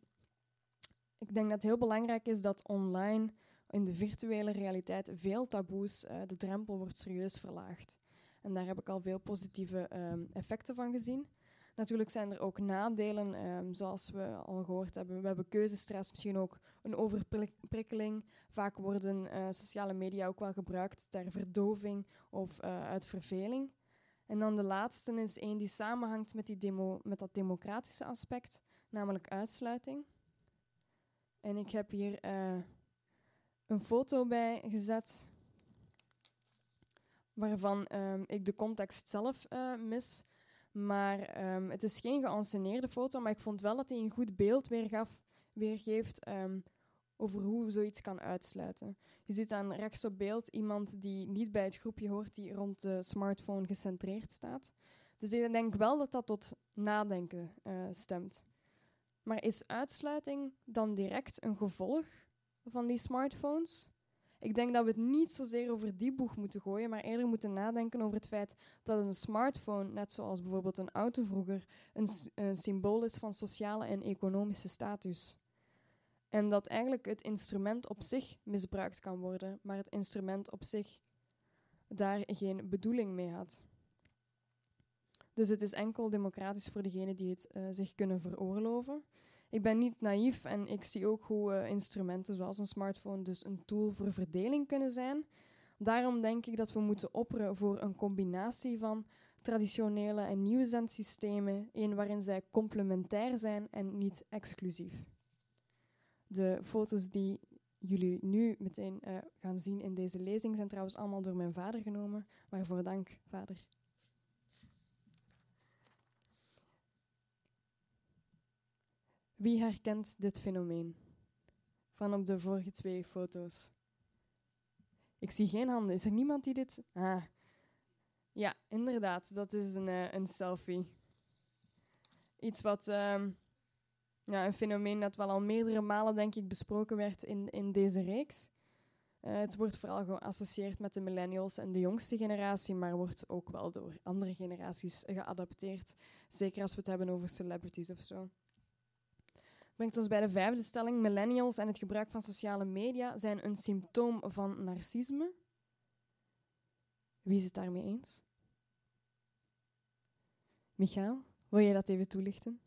ik denk dat het heel belangrijk is dat online, in de virtuele realiteit, veel taboes, de drempel wordt serieus verlaagd. En daar heb ik al veel positieve um, effecten van gezien. Natuurlijk zijn er ook nadelen, um, zoals we al gehoord hebben. We hebben keuzestress, misschien ook een overprikkeling. Vaak worden uh, sociale media ook wel gebruikt ter verdoving of uh, uit verveling. En dan de laatste is één die samenhangt met, die demo, met dat democratische aspect, namelijk uitsluiting. En ik heb hier uh, een foto bij gezet waarvan um, ik de context zelf mis. Maar um, het is geen geanceneerde foto, maar ik vond wel dat hij een goed beeld weergaf, weergeeft um, over hoe zoiets kan uitsluiten. Je ziet aan rechts op beeld iemand die niet bij het groepje hoort die rond de smartphone gecentreerd staat. Dus ik denk wel dat dat tot nadenken uh, stemt. Maar is uitsluiting dan direct een gevolg van die smartphones? Ik denk dat we het niet zozeer over die boeg moeten gooien, maar eerder moeten nadenken over het feit dat een smartphone, net zoals bijvoorbeeld een auto vroeger, een, een symbool is van sociale en economische status. En dat eigenlijk het instrument op zich misbruikt kan worden, maar het instrument op zich daar geen bedoeling mee had. Dus het is enkel democratisch voor degenen die het uh, zich kunnen veroorloven. Ik ben niet naïef en ik zie ook hoe uh, instrumenten zoals een smartphone dus een tool voor verdeling kunnen zijn. Daarom denk ik dat we moeten opperen voor een combinatie van traditionele en nieuwe zendsystemen, een waarin zij complementair zijn en niet exclusief. De foto's die jullie nu meteen uh, gaan zien in deze lezing zijn trouwens allemaal door mijn vader genomen. Waarvoor dank, vader. Wie herkent dit fenomeen? Van op de vorige twee foto's. Ik zie geen handen. Is er niemand die dit. Ah. Ja, inderdaad, dat is een, uh, een selfie. Iets wat. Um, ja, een fenomeen dat wel al meerdere malen, denk ik, besproken werd in, in deze reeks. Uh, het wordt vooral geassocieerd met de millennials en de jongste generatie, maar wordt ook wel door andere generaties geadapteerd. Zeker als we het hebben over celebrities of zo brengt ons bij de vijfde stelling. Millennials en het gebruik van sociale media zijn een symptoom van narcisme. Wie is het daarmee eens? Michael, wil jij dat even toelichten?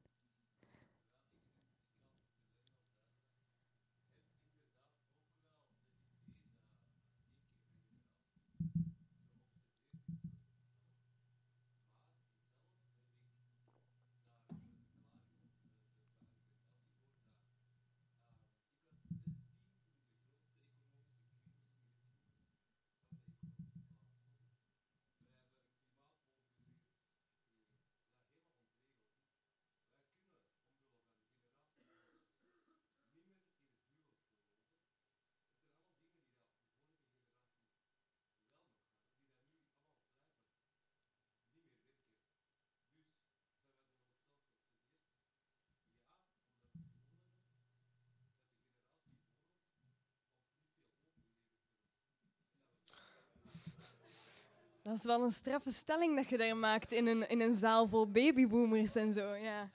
Dat is wel een straffe stelling dat je daar maakt in een, in een zaal vol babyboomers en zo. Ja.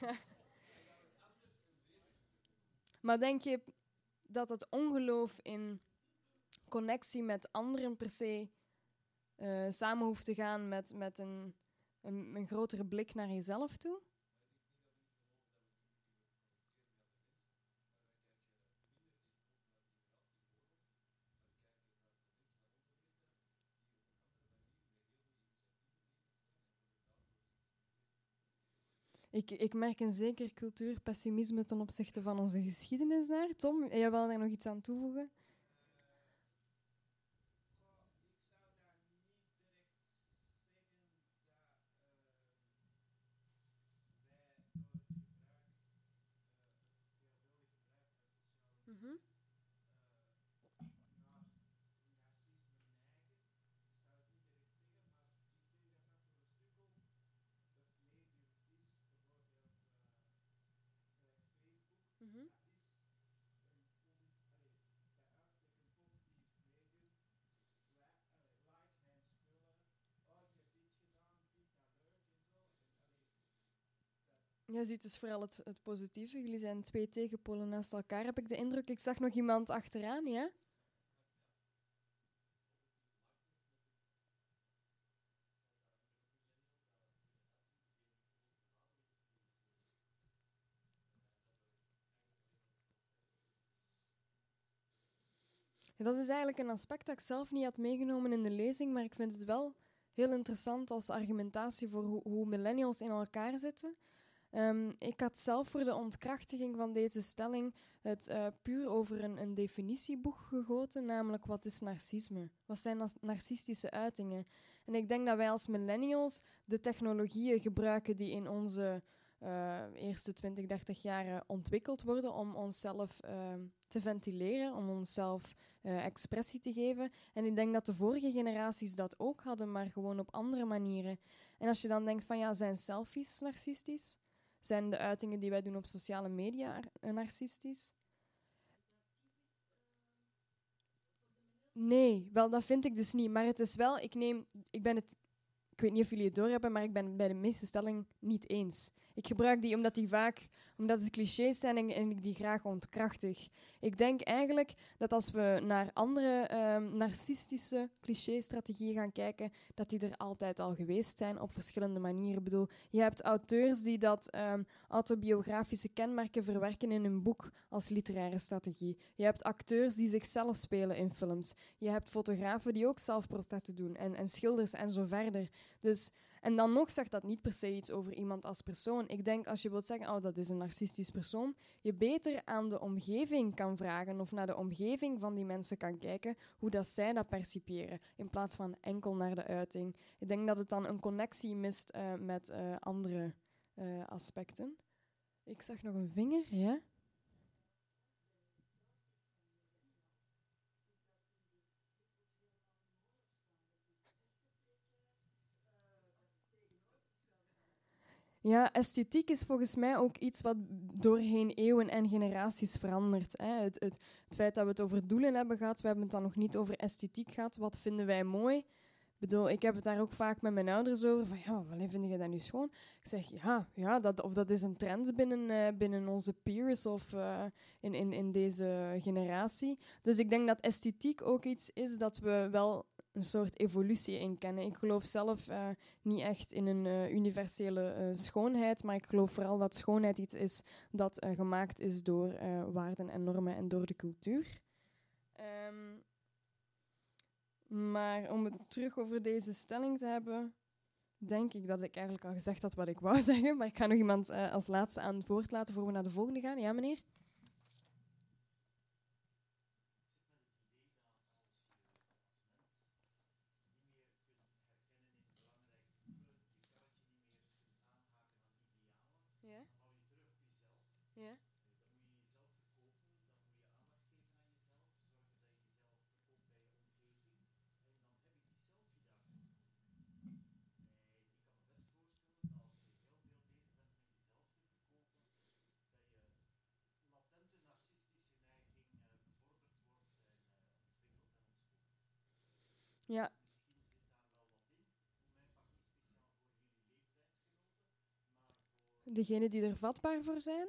(laughs) maar denk je dat het ongeloof in connectie met anderen per se uh, samen hoeft te gaan met, met een, een, een grotere blik naar jezelf toe? Ik, ik merk een zeker cultuurpessimisme ten opzichte van onze geschiedenis daar. Tom, jij wil daar nog iets aan toevoegen? Je ziet dus vooral het, het positieve. Jullie zijn twee tegenpolen naast elkaar, heb ik de indruk. Ik zag nog iemand achteraan, ja? dat is eigenlijk een aspect dat ik zelf niet had meegenomen in de lezing, maar ik vind het wel heel interessant als argumentatie voor hoe, hoe millennials in elkaar zitten. Ehm, ik had zelf voor de ontkrachtiging van deze stelling het uh, puur over een, een, definitieboek gegoten, namelijk wat is narcisme? Wat zijn narcistische uitingen? En ik denk dat wij als millennials de technologieën gebruiken die in onze uh, eerste 20, 30 jaar ontwikkeld worden om onszelf uh, te ventileren, om onszelf uh, expressie te geven. En ik denk dat de vorige generaties dat ook hadden, maar gewoon op andere manieren. En als je dan denkt van ja, zijn selfies narcistisch? Zijn de uitingen die wij doen op sociale media narcistisch? Nee, wel dat vind ik dus niet. Maar het is wel, ik neem, ik ben het, ik weet niet of jullie het doorhebben, maar ik ben bij de meeste stelling niet eens. Ik gebruik die omdat die vaak, omdat het clichés zijn en, ik die graag ontkrachtig. Ik denk eigenlijk dat als we naar andere um, narcistische cliché-strategieën gaan kijken, dat die er altijd al geweest zijn op verschillende manieren. Ik bedoel, je hebt auteurs die dat um, autobiografische kenmerken verwerken in hun boek als literaire strategie. Je hebt acteurs die zichzelf spelen in films. Je hebt fotografen die ook zelfportretten doen en, en schilders en zo verder. Dus en dan nog zegt dat niet per se iets over iemand als persoon. Ik denk als je wilt zeggen, oh, dat is een narcistisch persoon, je beter aan de omgeving kan vragen of naar de omgeving van die mensen kan kijken, hoe dat zij dat percipiëren, in plaats van enkel naar de uiting. Ik denk dat het dan een connectie mist uh, met uh, andere uh, aspecten. Ik zag nog een vinger, ja? Ja, esthetiek is volgens mij ook iets wat doorheen eeuwen en generaties verandert. Hè. Het, het, het, feit dat we het over doelen hebben gehad, we hebben het dan nog niet over esthetiek gehad. Wat vinden wij mooi? Ik bedoel, ik heb het daar ook vaak met mijn ouders over. Van ja, wat vind je dat nu schoon? Ik zeg ja, ja dat, of dat is een trend binnen, uh, binnen onze peers of uh, in, in, in deze generatie. Dus ik denk dat esthetiek ook iets is dat we wel een soort evolutie in kennen. Ik geloof zelf uh, niet echt in een uh, universele uh, schoonheid, maar ik geloof vooral dat schoonheid iets is dat gemaakt is door waarden en normen en door de cultuur. Um, maar om het terug over deze stelling te hebben, denk ik dat ik eigenlijk al gezegd had wat ik wou (laughs) zeggen. Maar ik ga nog iemand als laatste aan het woord laten voor we naar de volgende gaan. Ja, meneer? Ja. Degenen die er vatbaar voor zijn?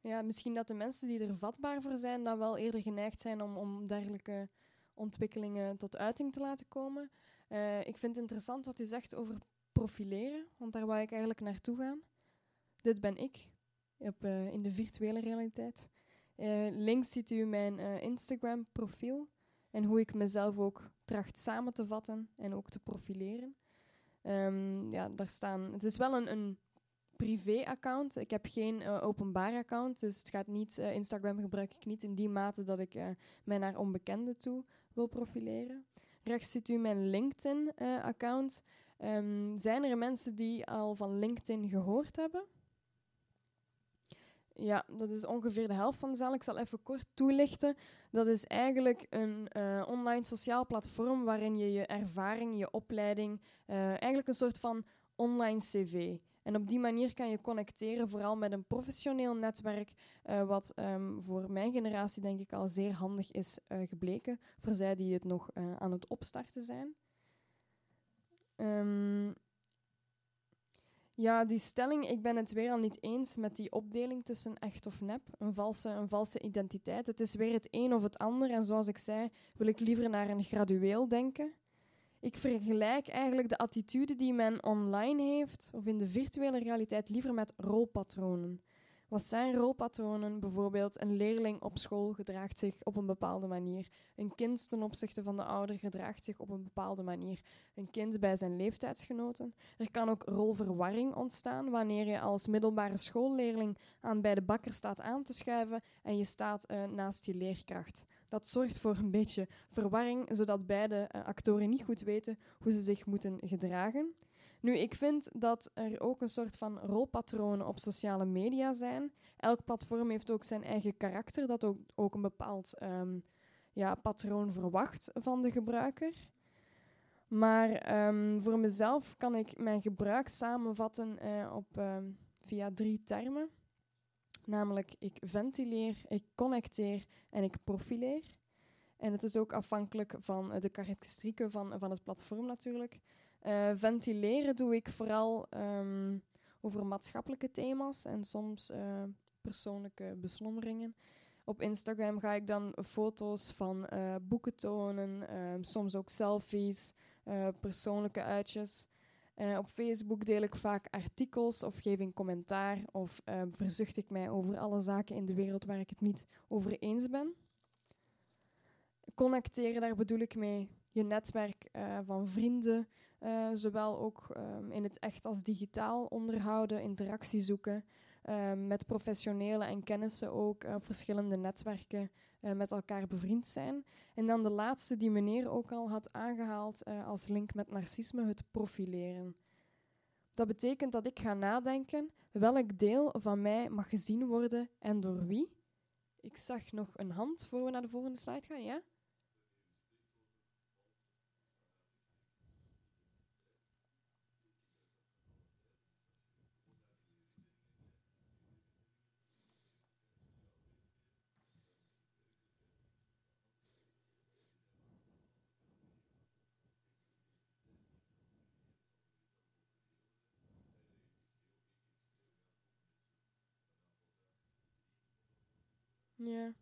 Ja, misschien dat de mensen die er vatbaar voor zijn dan wel eerder geneigd zijn om, om dergelijke ontwikkelingen tot uiting te laten komen. Eh, ik vind het interessant wat u zegt over profileren, want daar wou ik eigenlijk naartoe gaan. Dit ben ik op, eh, in de virtuele realiteit. Eh, links ziet u mijn Instagram-profiel en hoe ik mezelf ook tracht samen te vatten en ook te profileren. Um, ja, daar staan, het is wel een, een privé-account. Ik heb geen uh, openbaar account, dus het gaat niet, uh, Instagram gebruik ik niet in die mate dat ik uh, mij naar onbekenden toe wil profileren. Rechts ziet u mijn LinkedIn-account. Um, zijn er mensen die al van LinkedIn gehoord hebben? Ja, dat is ongeveer de helft van de zaal. Ik zal even kort toelichten. Dat is eigenlijk een uh, online sociaal platform waarin je je ervaring, je opleiding, uh, eigenlijk een soort van online cv. En op die manier kan je connecteren, vooral met een professioneel netwerk, uh, wat um, voor mijn generatie denk ik al zeer handig is gebleken, voor zij die het nog aan het opstarten zijn. Um, ja, die stelling, ik ben het weer al niet eens met die opdeling tussen echt of nep, een valse, een valse identiteit. Het is weer het een of het ander en zoals ik zei, wil ik liever naar een gradueel denken. Ik vergelijk eigenlijk de attitude die men online heeft, of in de virtuele realiteit, liever met rolpatronen. Wat zijn rolpatronen? Bijvoorbeeld een leerling op school gedraagt zich op een bepaalde manier. Een kind ten opzichte van de ouder gedraagt zich op een bepaalde manier. Een kind bij zijn leeftijdsgenoten. Er kan ook rolverwarring ontstaan wanneer je als middelbare schoolleerling aan bij de bakker staat aan te schuiven en je staat uh, naast je leerkracht. Dat zorgt voor een beetje verwarring, zodat beide uh, actoren niet goed weten hoe ze zich moeten gedragen. Nu, ik vind dat er ook een soort van rolpatronen op sociale media zijn. Elk platform heeft ook zijn eigen karakter, dat ook, ook een bepaald um, ja, patroon verwacht van de gebruiker. Maar um, voor mezelf kan ik mijn gebruik samenvatten uh, op, um, via drie termen. Namelijk, ik ventileer, ik connecteer en ik profileer. En het is ook afhankelijk van de karakteristieken van, van het platform natuurlijk. Uh, ventileren doe ik vooral um, over maatschappelijke thema's en soms uh, persoonlijke beslommeringen. Op Instagram ga ik dan foto's van uh, boeken tonen, um, soms ook selfies, persoonlijke uitjes. op Facebook deel ik vaak artikels of geef ik commentaar of verzucht ik mij over alle zaken in de wereld waar ik het niet over eens ben. Connecteren, daar bedoel ik mee je netwerk van vrienden, uh, zowel ook um, in het echt als digitaal onderhouden, interactie zoeken. Uh, met professionelen en kennissen ook uh, op verschillende netwerken met elkaar bevriend zijn. En dan de laatste die meneer ook al had aangehaald als link met narcisme, het profileren. Dat betekent dat ik ga nadenken welk deel van mij mag gezien worden en door wie. Ik zag nog een hand voor we naar de volgende slide gaan, ja? Ja.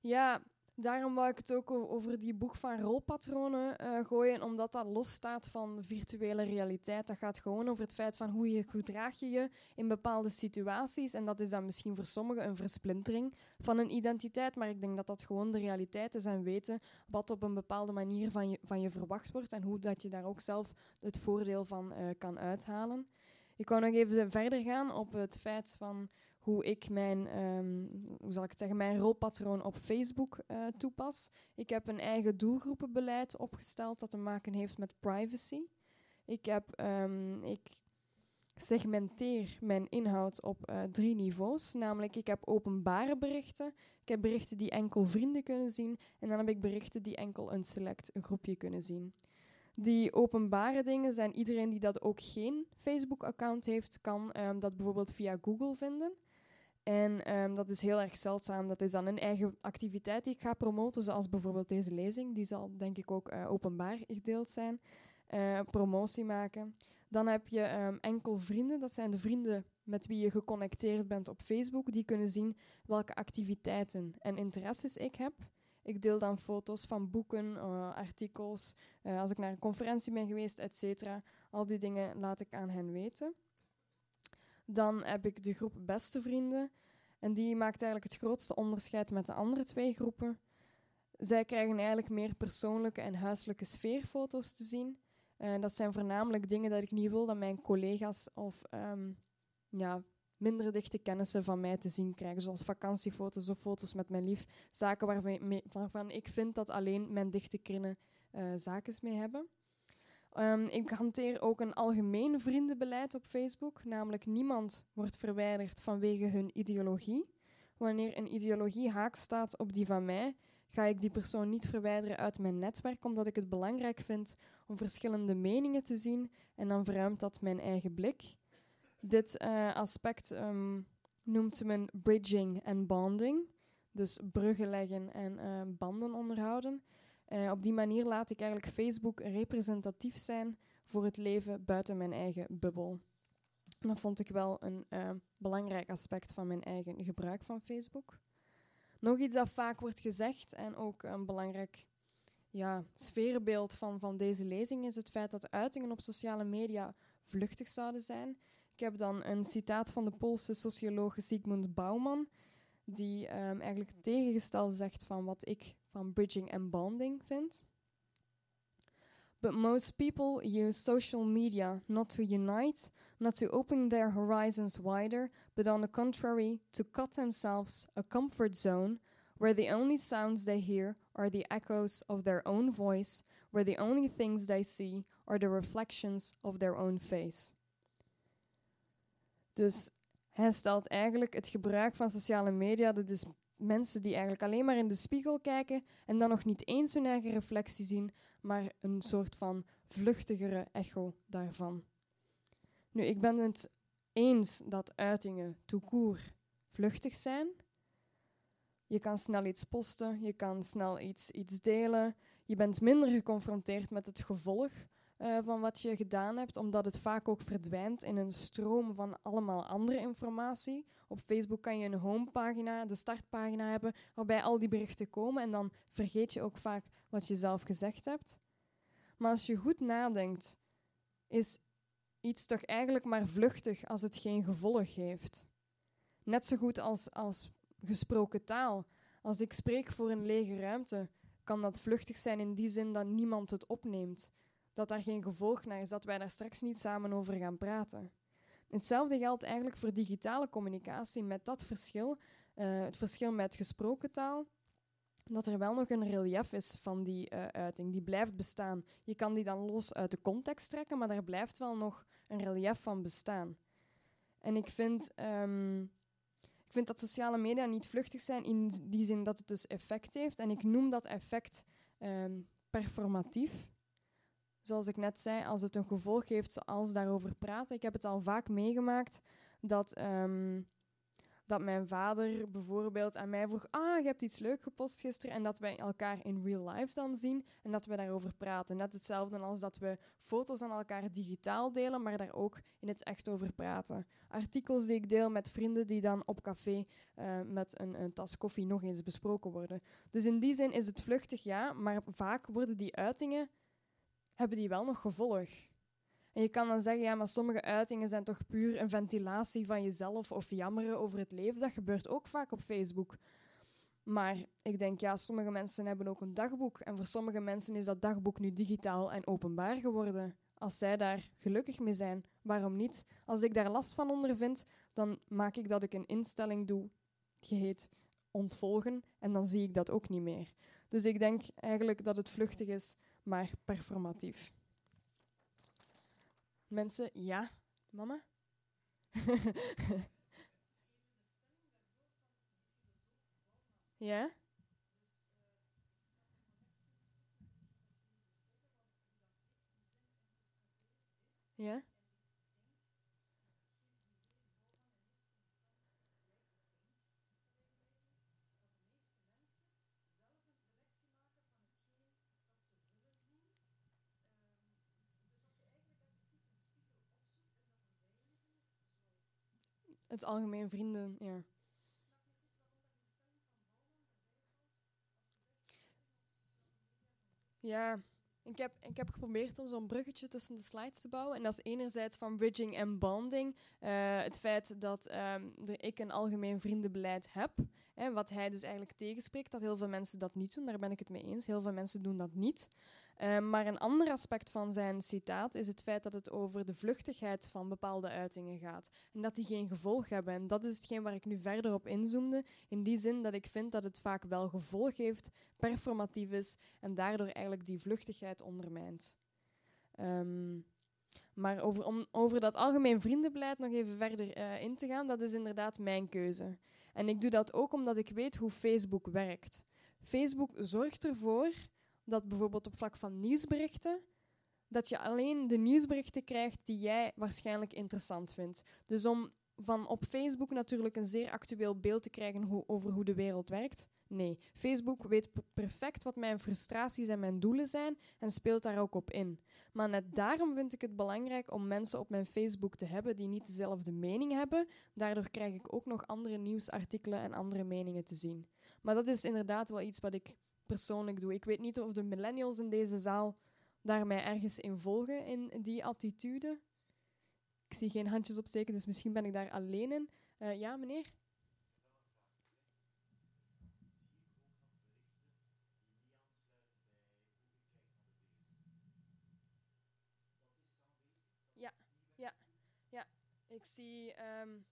Ja, daarom wou ik het ook over die boeg van rolpatronen uh, gooien, omdat dat losstaat van virtuele realiteit. Dat gaat gewoon over het feit van hoe je gedraag je je in bepaalde situaties. En dat is dan misschien voor sommigen een versplintering van een identiteit, maar ik denk dat dat gewoon de realiteit is en weten wat op een bepaalde manier van je, van je verwacht wordt en hoe dat je daar ook zelf het voordeel van uh, kan uithalen. Ik wou nog even verder gaan op het feit van hoe ik mijn, um, hoe zal ik het zeggen, mijn rolpatroon op Facebook uh, toepas. Ik heb een eigen doelgroepenbeleid opgesteld dat te maken heeft met privacy. Ik, heb, um, ik segmenteer mijn inhoud op uh, drie niveaus. Namelijk, ik heb openbare berichten, ik heb berichten die enkel vrienden kunnen zien en dan heb ik berichten die enkel een select groepje kunnen zien. Die openbare dingen zijn iedereen die dat ook geen Facebook-account heeft, kan um, dat bijvoorbeeld via Google vinden. En um, dat is heel erg zeldzaam. Dat is dan een eigen activiteit die ik ga promoten, zoals bijvoorbeeld deze lezing. Die zal denk ik ook uh, openbaar gedeeld zijn. Uh, promotie maken. Dan heb je ehm, enkel vrienden. Dat zijn de vrienden met wie je geconnecteerd bent op Facebook. Die kunnen zien welke activiteiten en interesses ik heb. Ik deel dan foto's van boeken, eh, artikels, als ik naar een conferentie ben geweest, etc. Al die dingen laat ik aan hen weten. Dan heb ik de groep beste vrienden. En die maakt eigenlijk het grootste onderscheid met de andere twee groepen. Zij krijgen eigenlijk meer persoonlijke en huiselijke sfeerfoto's te zien. Uh, dat zijn voornamelijk dingen dat ik niet wil dat mijn collega's of um, ja, minder dichte kennissen van mij te zien krijgen, zoals vakantiefoto's of foto's met mijn lief. Zaken waarvan, ik vind dat alleen mijn dichte krinnen uh, zaken mee hebben. Um, ik hanteer ook een algemeen vriendenbeleid op Facebook, namelijk niemand wordt verwijderd vanwege hun ideologie. Wanneer een ideologie haak staat op die van mij, ga ik die persoon niet verwijderen uit mijn netwerk, omdat ik het belangrijk vind om verschillende meningen te zien en dan verruimt dat mijn eigen blik. Dit uh, aspect um, noemt men bridging en bonding, dus bruggen leggen en uh, banden onderhouden. Uh, op die manier laat ik eigenlijk Facebook representatief zijn voor het leven buiten mijn eigen bubbel. Dat vond ik wel een belangrijk aspect van mijn eigen gebruik van Facebook. Nog iets dat vaak wordt gezegd en ook een belangrijk ja, sfeerbeeld van, van deze lezing is het feit dat uitingen op sociale media vluchtig zouden zijn. Ik heb dan een citaat van de Poolse socioloog Sigmund Bauman, die um, eigenlijk tegengesteld zegt van wat ik van bridging en bonding vind. But most people use social media not to unite, not to open their horizons wider, but on the contrary, to cut themselves a comfort zone where the only sounds they hear are the echoes of their own voice, where the only things they see are the reflections of their own face. Dus hij stelt eigenlijk het gebruik van sociale media, dat is mensen die eigenlijk alleen maar in de spiegel kijken en dan nog niet eens hun eigen reflectie zien, maar een soort van vluchtigere echo daarvan. Nu, ik ben het eens dat uitingen tout vluchtig zijn. Je kan snel iets posten, je kan snel iets, iets delen. Je bent minder geconfronteerd met het gevolg uh, van wat je gedaan hebt, omdat het vaak ook verdwijnt in een stroom van allemaal andere informatie. Op Facebook kan je een homepagina, de startpagina hebben, waarbij al die berichten komen en dan vergeet je ook vaak wat je zelf gezegd hebt. Maar als je goed nadenkt, is iets toch eigenlijk maar vluchtig als het geen gevolg heeft. Net zo goed als, als gesproken taal. Als ik spreek voor een lege ruimte, kan dat vluchtig zijn in die zin dat niemand het opneemt dat daar geen gevolg naar is, dat wij daar straks niet samen over gaan praten. Hetzelfde geldt eigenlijk voor digitale communicatie, met dat verschil, uh, het verschil met gesproken taal, dat er wel nog een relief is van die uh, uiting. Die blijft bestaan. Je kan die dan los uit de context trekken, maar daar blijft wel nog een relief van bestaan. En ik vind, um, ik vind dat sociale media niet vluchtig zijn in die zin dat het dus effect heeft. En ik noem dat effect um, performatief zoals ik net zei, als het een gevolg heeft zoals daarover praten. Ik heb het al vaak meegemaakt dat, um, dat mijn vader bijvoorbeeld aan mij vroeg: Ah, je hebt iets leuk gepost gisteren. En dat wij elkaar in real life dan zien en dat we daarover praten. Net hetzelfde als dat we foto's aan elkaar digitaal delen, maar daar ook in het echt over praten. Artikels die ik deel met vrienden die dan op café uh, met een, een tas koffie nog eens besproken worden. Dus in die zin is het vluchtig, ja, maar vaak worden die uitingen hebben die wel nog gevolg. En je kan dan zeggen, ja, maar sommige uitingen zijn toch puur een ventilatie van jezelf of jammeren over het leven. Dat gebeurt ook vaak op Facebook. Maar ik denk, ja, sommige mensen hebben ook een dagboek. En voor sommige mensen is dat dagboek nu digitaal en openbaar geworden. Als zij daar gelukkig mee zijn, waarom niet? Als ik daar last van ondervind, dan maak ik dat ik een instelling doe, geheet ontvolgen, en dan zie ik dat ook niet meer. Dus ik denk eigenlijk dat het vluchtig is maar performatief. Mensen, ja, mama? (laughs) ja? Ja? Het algemeen vrienden, ja. Ja, ik heb, ik heb geprobeerd om zo'n bruggetje tussen de slides te bouwen. En dat is enerzijds van bridging en bonding. Uh, het feit dat um, ik een algemeen vriendenbeleid heb. Hè, wat hij dus eigenlijk tegenspreekt, dat heel veel mensen dat niet doen. Daar ben ik het mee eens. Heel veel mensen doen dat niet. Um, maar een ander aspect van zijn citaat is het feit dat het over de vluchtigheid van bepaalde uitingen gaat. En dat die geen gevolg hebben. En dat is hetgeen waar ik nu verder op inzoomde. In die zin dat ik vind dat het vaak wel gevolg heeft, performatief is en daardoor eigenlijk die vluchtigheid ondermijnt. Um, maar over, om over dat algemeen vriendenbeleid nog even verder uh, in te gaan, dat is inderdaad mijn keuze. En ik doe dat ook omdat ik weet hoe Facebook werkt. Facebook zorgt ervoor dat bijvoorbeeld op vlak van nieuwsberichten, dat je alleen de nieuwsberichten krijgt die jij waarschijnlijk interessant vindt. Dus om van op Facebook natuurlijk een zeer actueel beeld te krijgen hoe, over hoe de wereld werkt. Nee, Facebook weet perfect wat mijn frustraties en mijn doelen zijn en speelt daar ook op in. Maar net daarom vind ik het belangrijk om mensen op mijn Facebook te hebben die niet dezelfde mening hebben. Daardoor krijg ik ook nog andere nieuwsartikelen en andere meningen te zien. Maar dat is inderdaad wel iets wat ik persoonlijk doe. Ik weet niet of de millennials in deze zaal daar mij ergens in volgen, in die attitude. Ik zie geen handjes opsteken, dus misschien ben ik daar alleen in. Uh, ja, meneer? Ja, ja, ja. Ik zie... Um,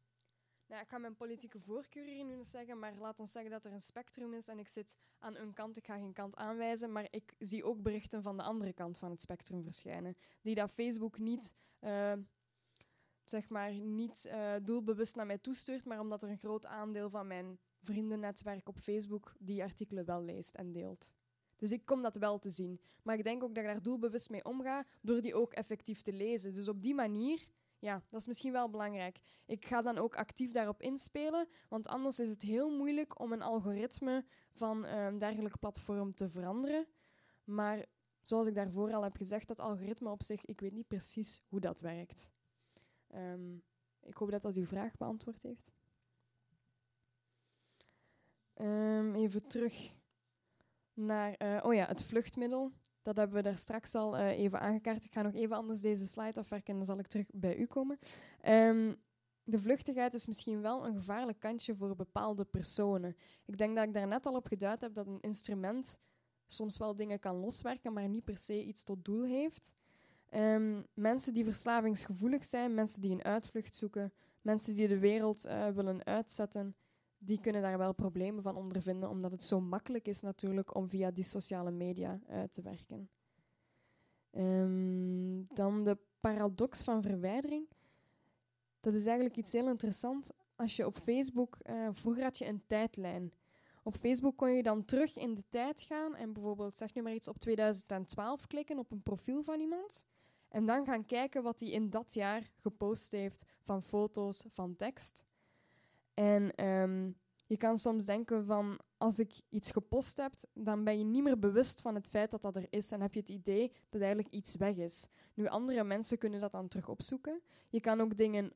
nou, ik ga mijn politieke voorkeur hier nu zeggen, maar laat ons zeggen dat er een spectrum is en ik zit aan een kant, ik ga geen kant aanwijzen, maar ik zie ook berichten van de andere kant van het spectrum verschijnen, die dat Facebook niet, uh, zeg maar, niet uh, doelbewust naar mij toestuurt, maar omdat er een groot aandeel van mijn vriendennetwerk op Facebook die artikelen wel leest en deelt. Dus ik kom dat wel te zien. Maar ik denk ook dat ik daar doelbewust mee omga door die ook effectief te lezen. Dus op die manier ja, dat is misschien wel belangrijk. Ik ga dan ook actief daarop inspelen, want anders is het heel moeilijk om een algoritme van een ehm, dergelijk platform te veranderen. Maar zoals ik daarvoor al heb gezegd, dat algoritme op zich, ik weet niet precies hoe dat werkt. Um, ik hoop dat dat uw vraag beantwoord heeft. Um, even terug naar uh, oh ja, het vluchtmiddel. Dat hebben we daar straks al uh, even aangekaart. Ik ga nog even anders deze slide afwerken en dan zal ik terug bij u komen. Um, de vluchtigheid is misschien wel een gevaarlijk kantje voor bepaalde personen. Ik denk dat ik daar net al op geduid heb dat een instrument soms wel dingen kan loswerken, maar niet per se iets tot doel heeft. Um, mensen die verslavingsgevoelig zijn, mensen die een uitvlucht zoeken, mensen die de wereld uh, willen uitzetten, die kunnen daar wel problemen van ondervinden, omdat het zo makkelijk is natuurlijk om via die sociale media uit te werken. Um, dan de paradox van verwijdering. Dat is eigenlijk iets heel interessants. Als je op Facebook, uh, vroeger had je een tijdlijn. Op Facebook kon je dan terug in de tijd gaan en bijvoorbeeld, zeg nu maar iets, op 2012 klikken op een profiel van iemand. En dan gaan kijken wat hij in dat jaar gepost heeft van foto's, van tekst. En um, je kan soms denken van, als ik iets gepost heb, dan ben je niet meer bewust van het feit dat dat er is en heb je het idee dat eigenlijk iets weg is. Nu, andere mensen kunnen dat dan terug opzoeken. Je kan ook dingen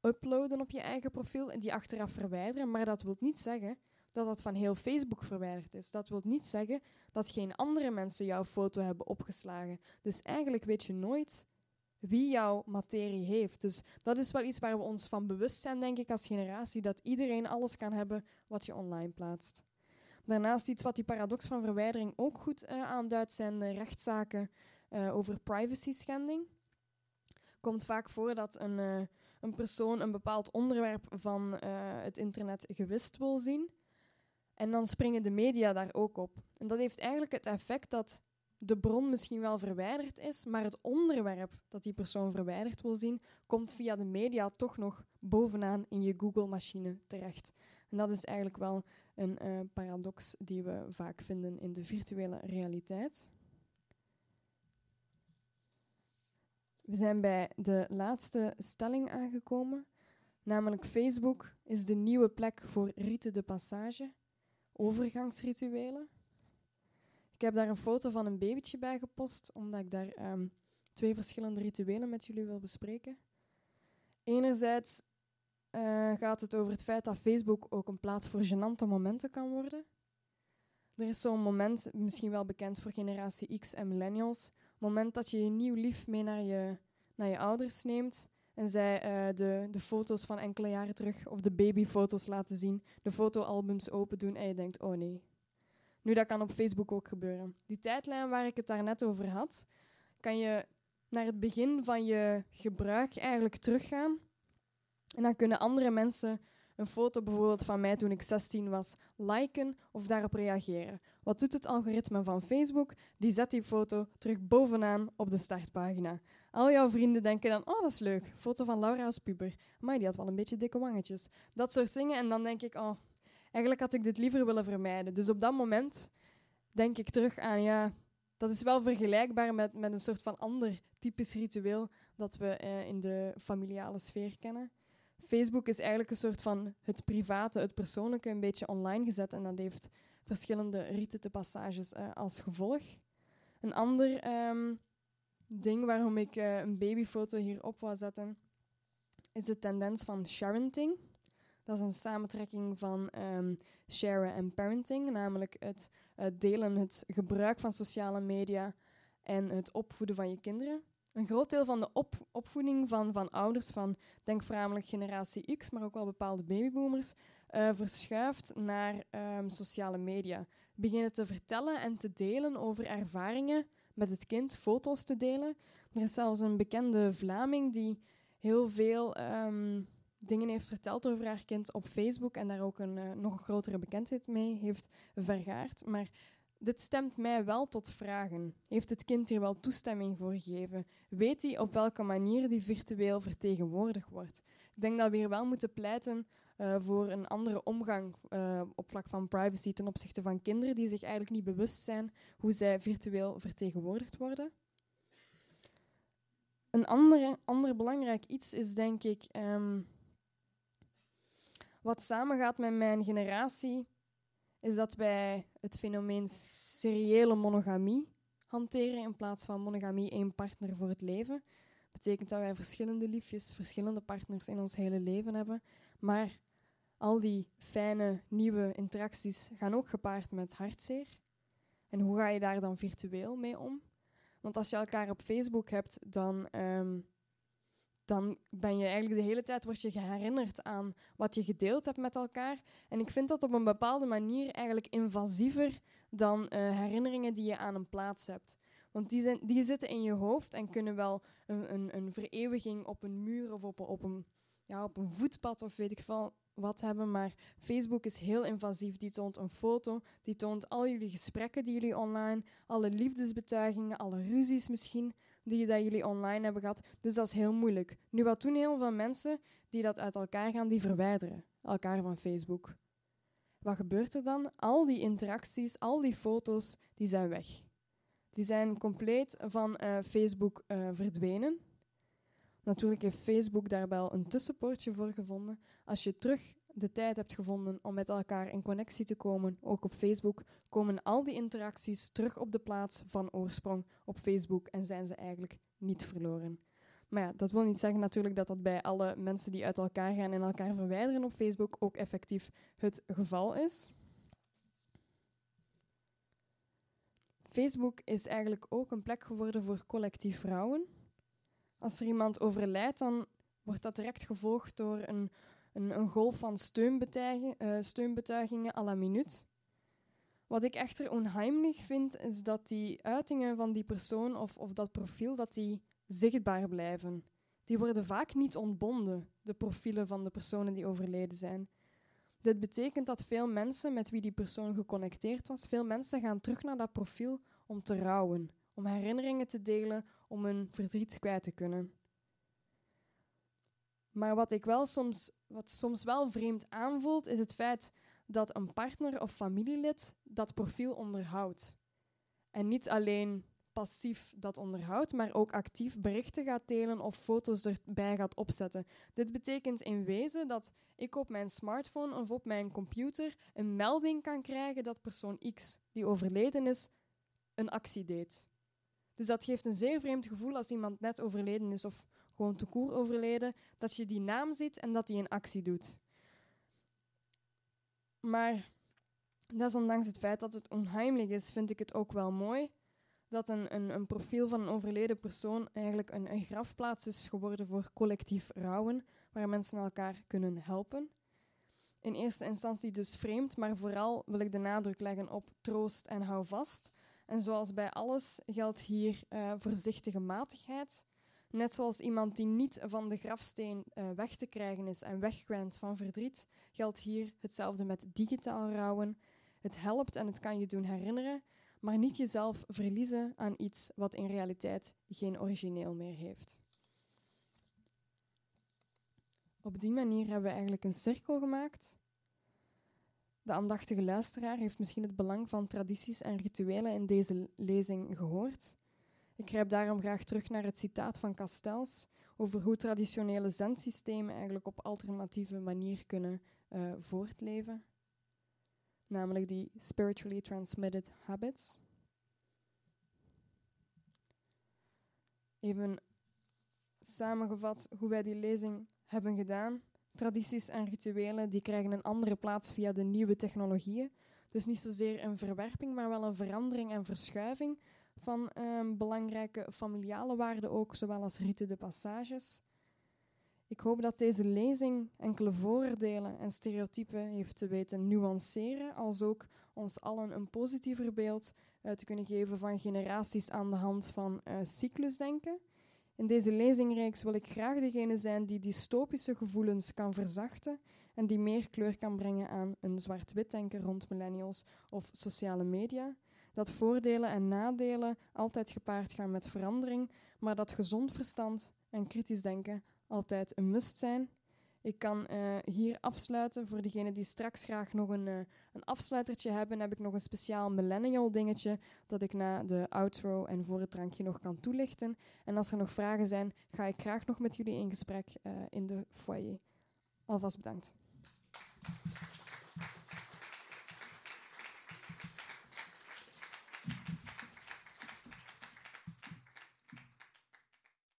uploaden op je eigen profiel en die achteraf verwijderen, maar dat wil niet zeggen dat dat van heel Facebook verwijderd is. Dat wil niet zeggen dat geen andere mensen jouw foto hebben opgeslagen. Dus eigenlijk weet je nooit wie jouw materie heeft. Dus dat is wel iets waar we ons van bewust zijn, denk ik, als generatie, dat iedereen alles kan hebben wat je online plaatst. Daarnaast iets wat die paradox van verwijdering ook goed uh, aanduidt, zijn de rechtszaken uh, over privacy-schending. komt vaak voor dat een, uh, een persoon een bepaald onderwerp van het internet gewist wil zien. En dan springen de media daar ook op. En dat heeft eigenlijk het effect dat de bron misschien wel verwijderd is, maar het onderwerp dat die persoon verwijderd wil zien, komt via de media toch nog bovenaan in je Google-machine terecht. En dat is eigenlijk wel een uh, paradox die we vaak vinden in de virtuele realiteit. We zijn bij de laatste stelling aangekomen, namelijk Facebook is de nieuwe plek voor rite de passage, overgangsrituelen. Ik heb daar een foto van een babytje bij gepost, omdat ik daar um, twee verschillende rituelen met jullie wil bespreken. Enerzijds eh, gaat het over het feit dat Facebook ook een plaats voor gênante momenten kan worden. Er is zo'n moment, misschien wel bekend voor generatie X en millennials, moment dat je je nieuw lief mee naar je, naar je ouders neemt en zij uh, de, de foto's van enkele jaren terug of de babyfoto's laten zien, de fotoalbums open doen en je denkt, oh nee. Nu, dat kan op Facebook ook gebeuren. Die tijdlijn waar ik het daarnet over had, kan je naar het begin van je gebruik eigenlijk teruggaan. En dan kunnen andere mensen een foto bijvoorbeeld van mij toen ik 16 was liken of daarop reageren. Wat doet het algoritme van Facebook? Die zet die foto terug bovenaan op de startpagina. Al jouw vrienden denken dan, oh dat is leuk, foto van Laura als puber. Maar die had wel een beetje dikke wangetjes. Dat soort dingen en dan denk ik, oh, eigenlijk had ik dit liever willen vermijden. Dus op dat moment denk ik terug aan, ja, dat is wel vergelijkbaar met, met een soort van ander typisch ritueel dat we eh, in de familiale sfeer kennen. Facebook is eigenlijk een soort van het private, het persoonlijke een beetje online gezet en dat heeft verschillende riten te passages uh, als gevolg. Een ander ehm, ding waarom ik uh, een babyfoto hierop wou zetten, is de tendens van sharenting. Dat is een samentrekking van um, sharen en parenting, namelijk het uh, delen, het gebruik van sociale media en het opvoeden van je kinderen. Een groot deel van de op opvoeding van, van ouders, van denk voornamelijk generatie X, maar ook wel bepaalde babyboomers, uh, verschuift naar um, sociale media. Beginnen te vertellen en te delen over ervaringen met het kind, foto's te delen. Er is zelfs een bekende Vlaming die heel veel um, dingen heeft verteld over haar kind op Facebook en daar ook een uh, nog grotere bekendheid mee heeft vergaard. Maar dit stemt mij wel tot vragen. Heeft het kind hier wel toestemming voor gegeven? Weet hij op welke manier die virtueel vertegenwoordigd wordt? Ik denk dat we hier wel moeten pleiten uh, voor een andere omgang uh, op vlak van privacy ten opzichte van kinderen die zich eigenlijk niet bewust zijn hoe zij virtueel vertegenwoordigd worden. Een andere, ander belangrijk iets is denk ik um, wat samengaat met mijn generatie is dat wij het fenomeen seriële monogamie hanteren in plaats van monogamie één partner voor het leven. Dat betekent dat wij verschillende liefjes, verschillende partners in ons hele leven hebben. Maar al die fijne nieuwe interacties gaan ook gepaard met hartzeer. En hoe ga je daar dan virtueel mee om? Want als je elkaar op Facebook hebt, dan um, dan ben je eigenlijk de hele tijd je herinnerd aan wat je gedeeld hebt met elkaar. En ik vind dat op een bepaalde manier eigenlijk invasiever dan uh, herinneringen die je aan een plaats hebt. Want die, zijn, die zitten in je hoofd en kunnen wel een, een, een vereeuwiging op een muur of op, op, een, ja, op een voetpad of weet ik veel wat hebben. Maar Facebook is heel invasief. Die toont een foto, die toont al jullie gesprekken die jullie online, alle liefdesbetuigingen, alle ruzies misschien die dat jullie online hebben gehad. Dus dat is heel moeilijk. Nu, wat doen heel veel mensen die dat uit elkaar gaan, die verwijderen elkaar van Facebook. Wat gebeurt er dan? Al die interacties, al die foto's, die zijn weg. Die zijn compleet van uh, Facebook uh, verdwenen. Natuurlijk heeft Facebook daar wel een tussenpoortje voor gevonden. Als je terug de tijd hebt gevonden om met elkaar in connectie te komen, ook op Facebook, komen al die interacties terug op de plaats van oorsprong op Facebook en zijn ze eigenlijk niet verloren. Maar ja, dat wil niet zeggen natuurlijk dat dat bij alle mensen die uit elkaar gaan en elkaar verwijderen op Facebook ook effectief het geval is. Facebook is eigenlijk ook een plek geworden voor collectief vrouwen. Als er iemand overlijdt, dan wordt dat direct gevolgd door een een, golf van steunbetuigingen, uh, steunbetuigingen à la minuut. Wat ik echter onheimlich vind, is dat die uitingen van die persoon of, of dat profiel, dat die zichtbaar blijven. Die worden vaak niet ontbonden, de profielen van de personen die overleden zijn. Dit betekent dat veel mensen met wie die persoon geconnecteerd was, veel mensen gaan terug naar dat profiel om te rouwen, om herinneringen te delen, om hun verdriet kwijt te kunnen. Maar wat ik wel soms, wat soms wel vreemd aanvoelt, is het feit dat een partner of familielid dat profiel onderhoudt. En niet alleen passief dat onderhoudt, maar ook actief berichten gaat delen of foto's erbij gaat opzetten. Dit betekent in wezen dat ik op mijn smartphone of op mijn computer een melding kan krijgen dat persoon X, die overleden is, een actie deed. Dus dat geeft een zeer vreemd gevoel als iemand net overleden is of gewoon te koer overleden, dat je die naam ziet en dat die een actie doet. Maar desondanks het feit dat het onheimelijk is, vind ik het ook wel mooi dat een, een, een profiel van een overleden persoon eigenlijk een, een grafplaats is geworden voor collectief rouwen, waar mensen elkaar kunnen helpen. In eerste instantie dus vreemd, maar vooral wil ik de nadruk leggen op troost en hou vast. En zoals bij alles geldt hier uh, voorzichtige matigheid. Net zoals iemand die niet van de grafsteen uh, weg te krijgen is en wegkwent van verdriet, geldt hier hetzelfde met digitaal rouwen. Het helpt en het kan je doen herinneren, maar niet jezelf verliezen aan iets wat in realiteit geen origineel meer heeft. Op die manier hebben we eigenlijk een cirkel gemaakt. De aandachtige luisteraar heeft misschien het belang van tradities en rituelen in deze lezing gehoord. Ik grijp daarom graag terug naar het citaat van Castells over hoe traditionele zendsystemen eigenlijk op alternatieve manier kunnen uh, voortleven namelijk die spiritually transmitted habits. Even samengevat hoe wij die lezing hebben gedaan. Tradities en rituelen die krijgen een andere plaats via de nieuwe technologieën. Dus niet zozeer een verwerping, maar wel een verandering en verschuiving van um, belangrijke familiale waarden ook, zowel als riten de passages. Ik hoop dat deze lezing enkele vooroordelen en stereotypen heeft te weten nuanceren, als ook ons allen een positiever beeld uh, te kunnen geven van generaties aan de hand van uh, cyclusdenken. In deze lezingreeks wil ik graag degene zijn die dystopische gevoelens kan verzachten en die meer kleur kan brengen aan een zwart-wit denken rond millennials of sociale media. Dat voordelen en nadelen altijd gepaard gaan met verandering, maar dat gezond verstand en kritisch denken altijd een must zijn. Ik kan uh, hier afsluiten. Voor degenen die straks graag nog een, uh, een afsluitertje hebben, heb ik nog een speciaal millennial dingetje dat ik na de outro en voor het drankje nog kan toelichten. En als er nog vragen zijn, ga ik graag nog met jullie in gesprek uh, in de foyer. Alvast bedankt.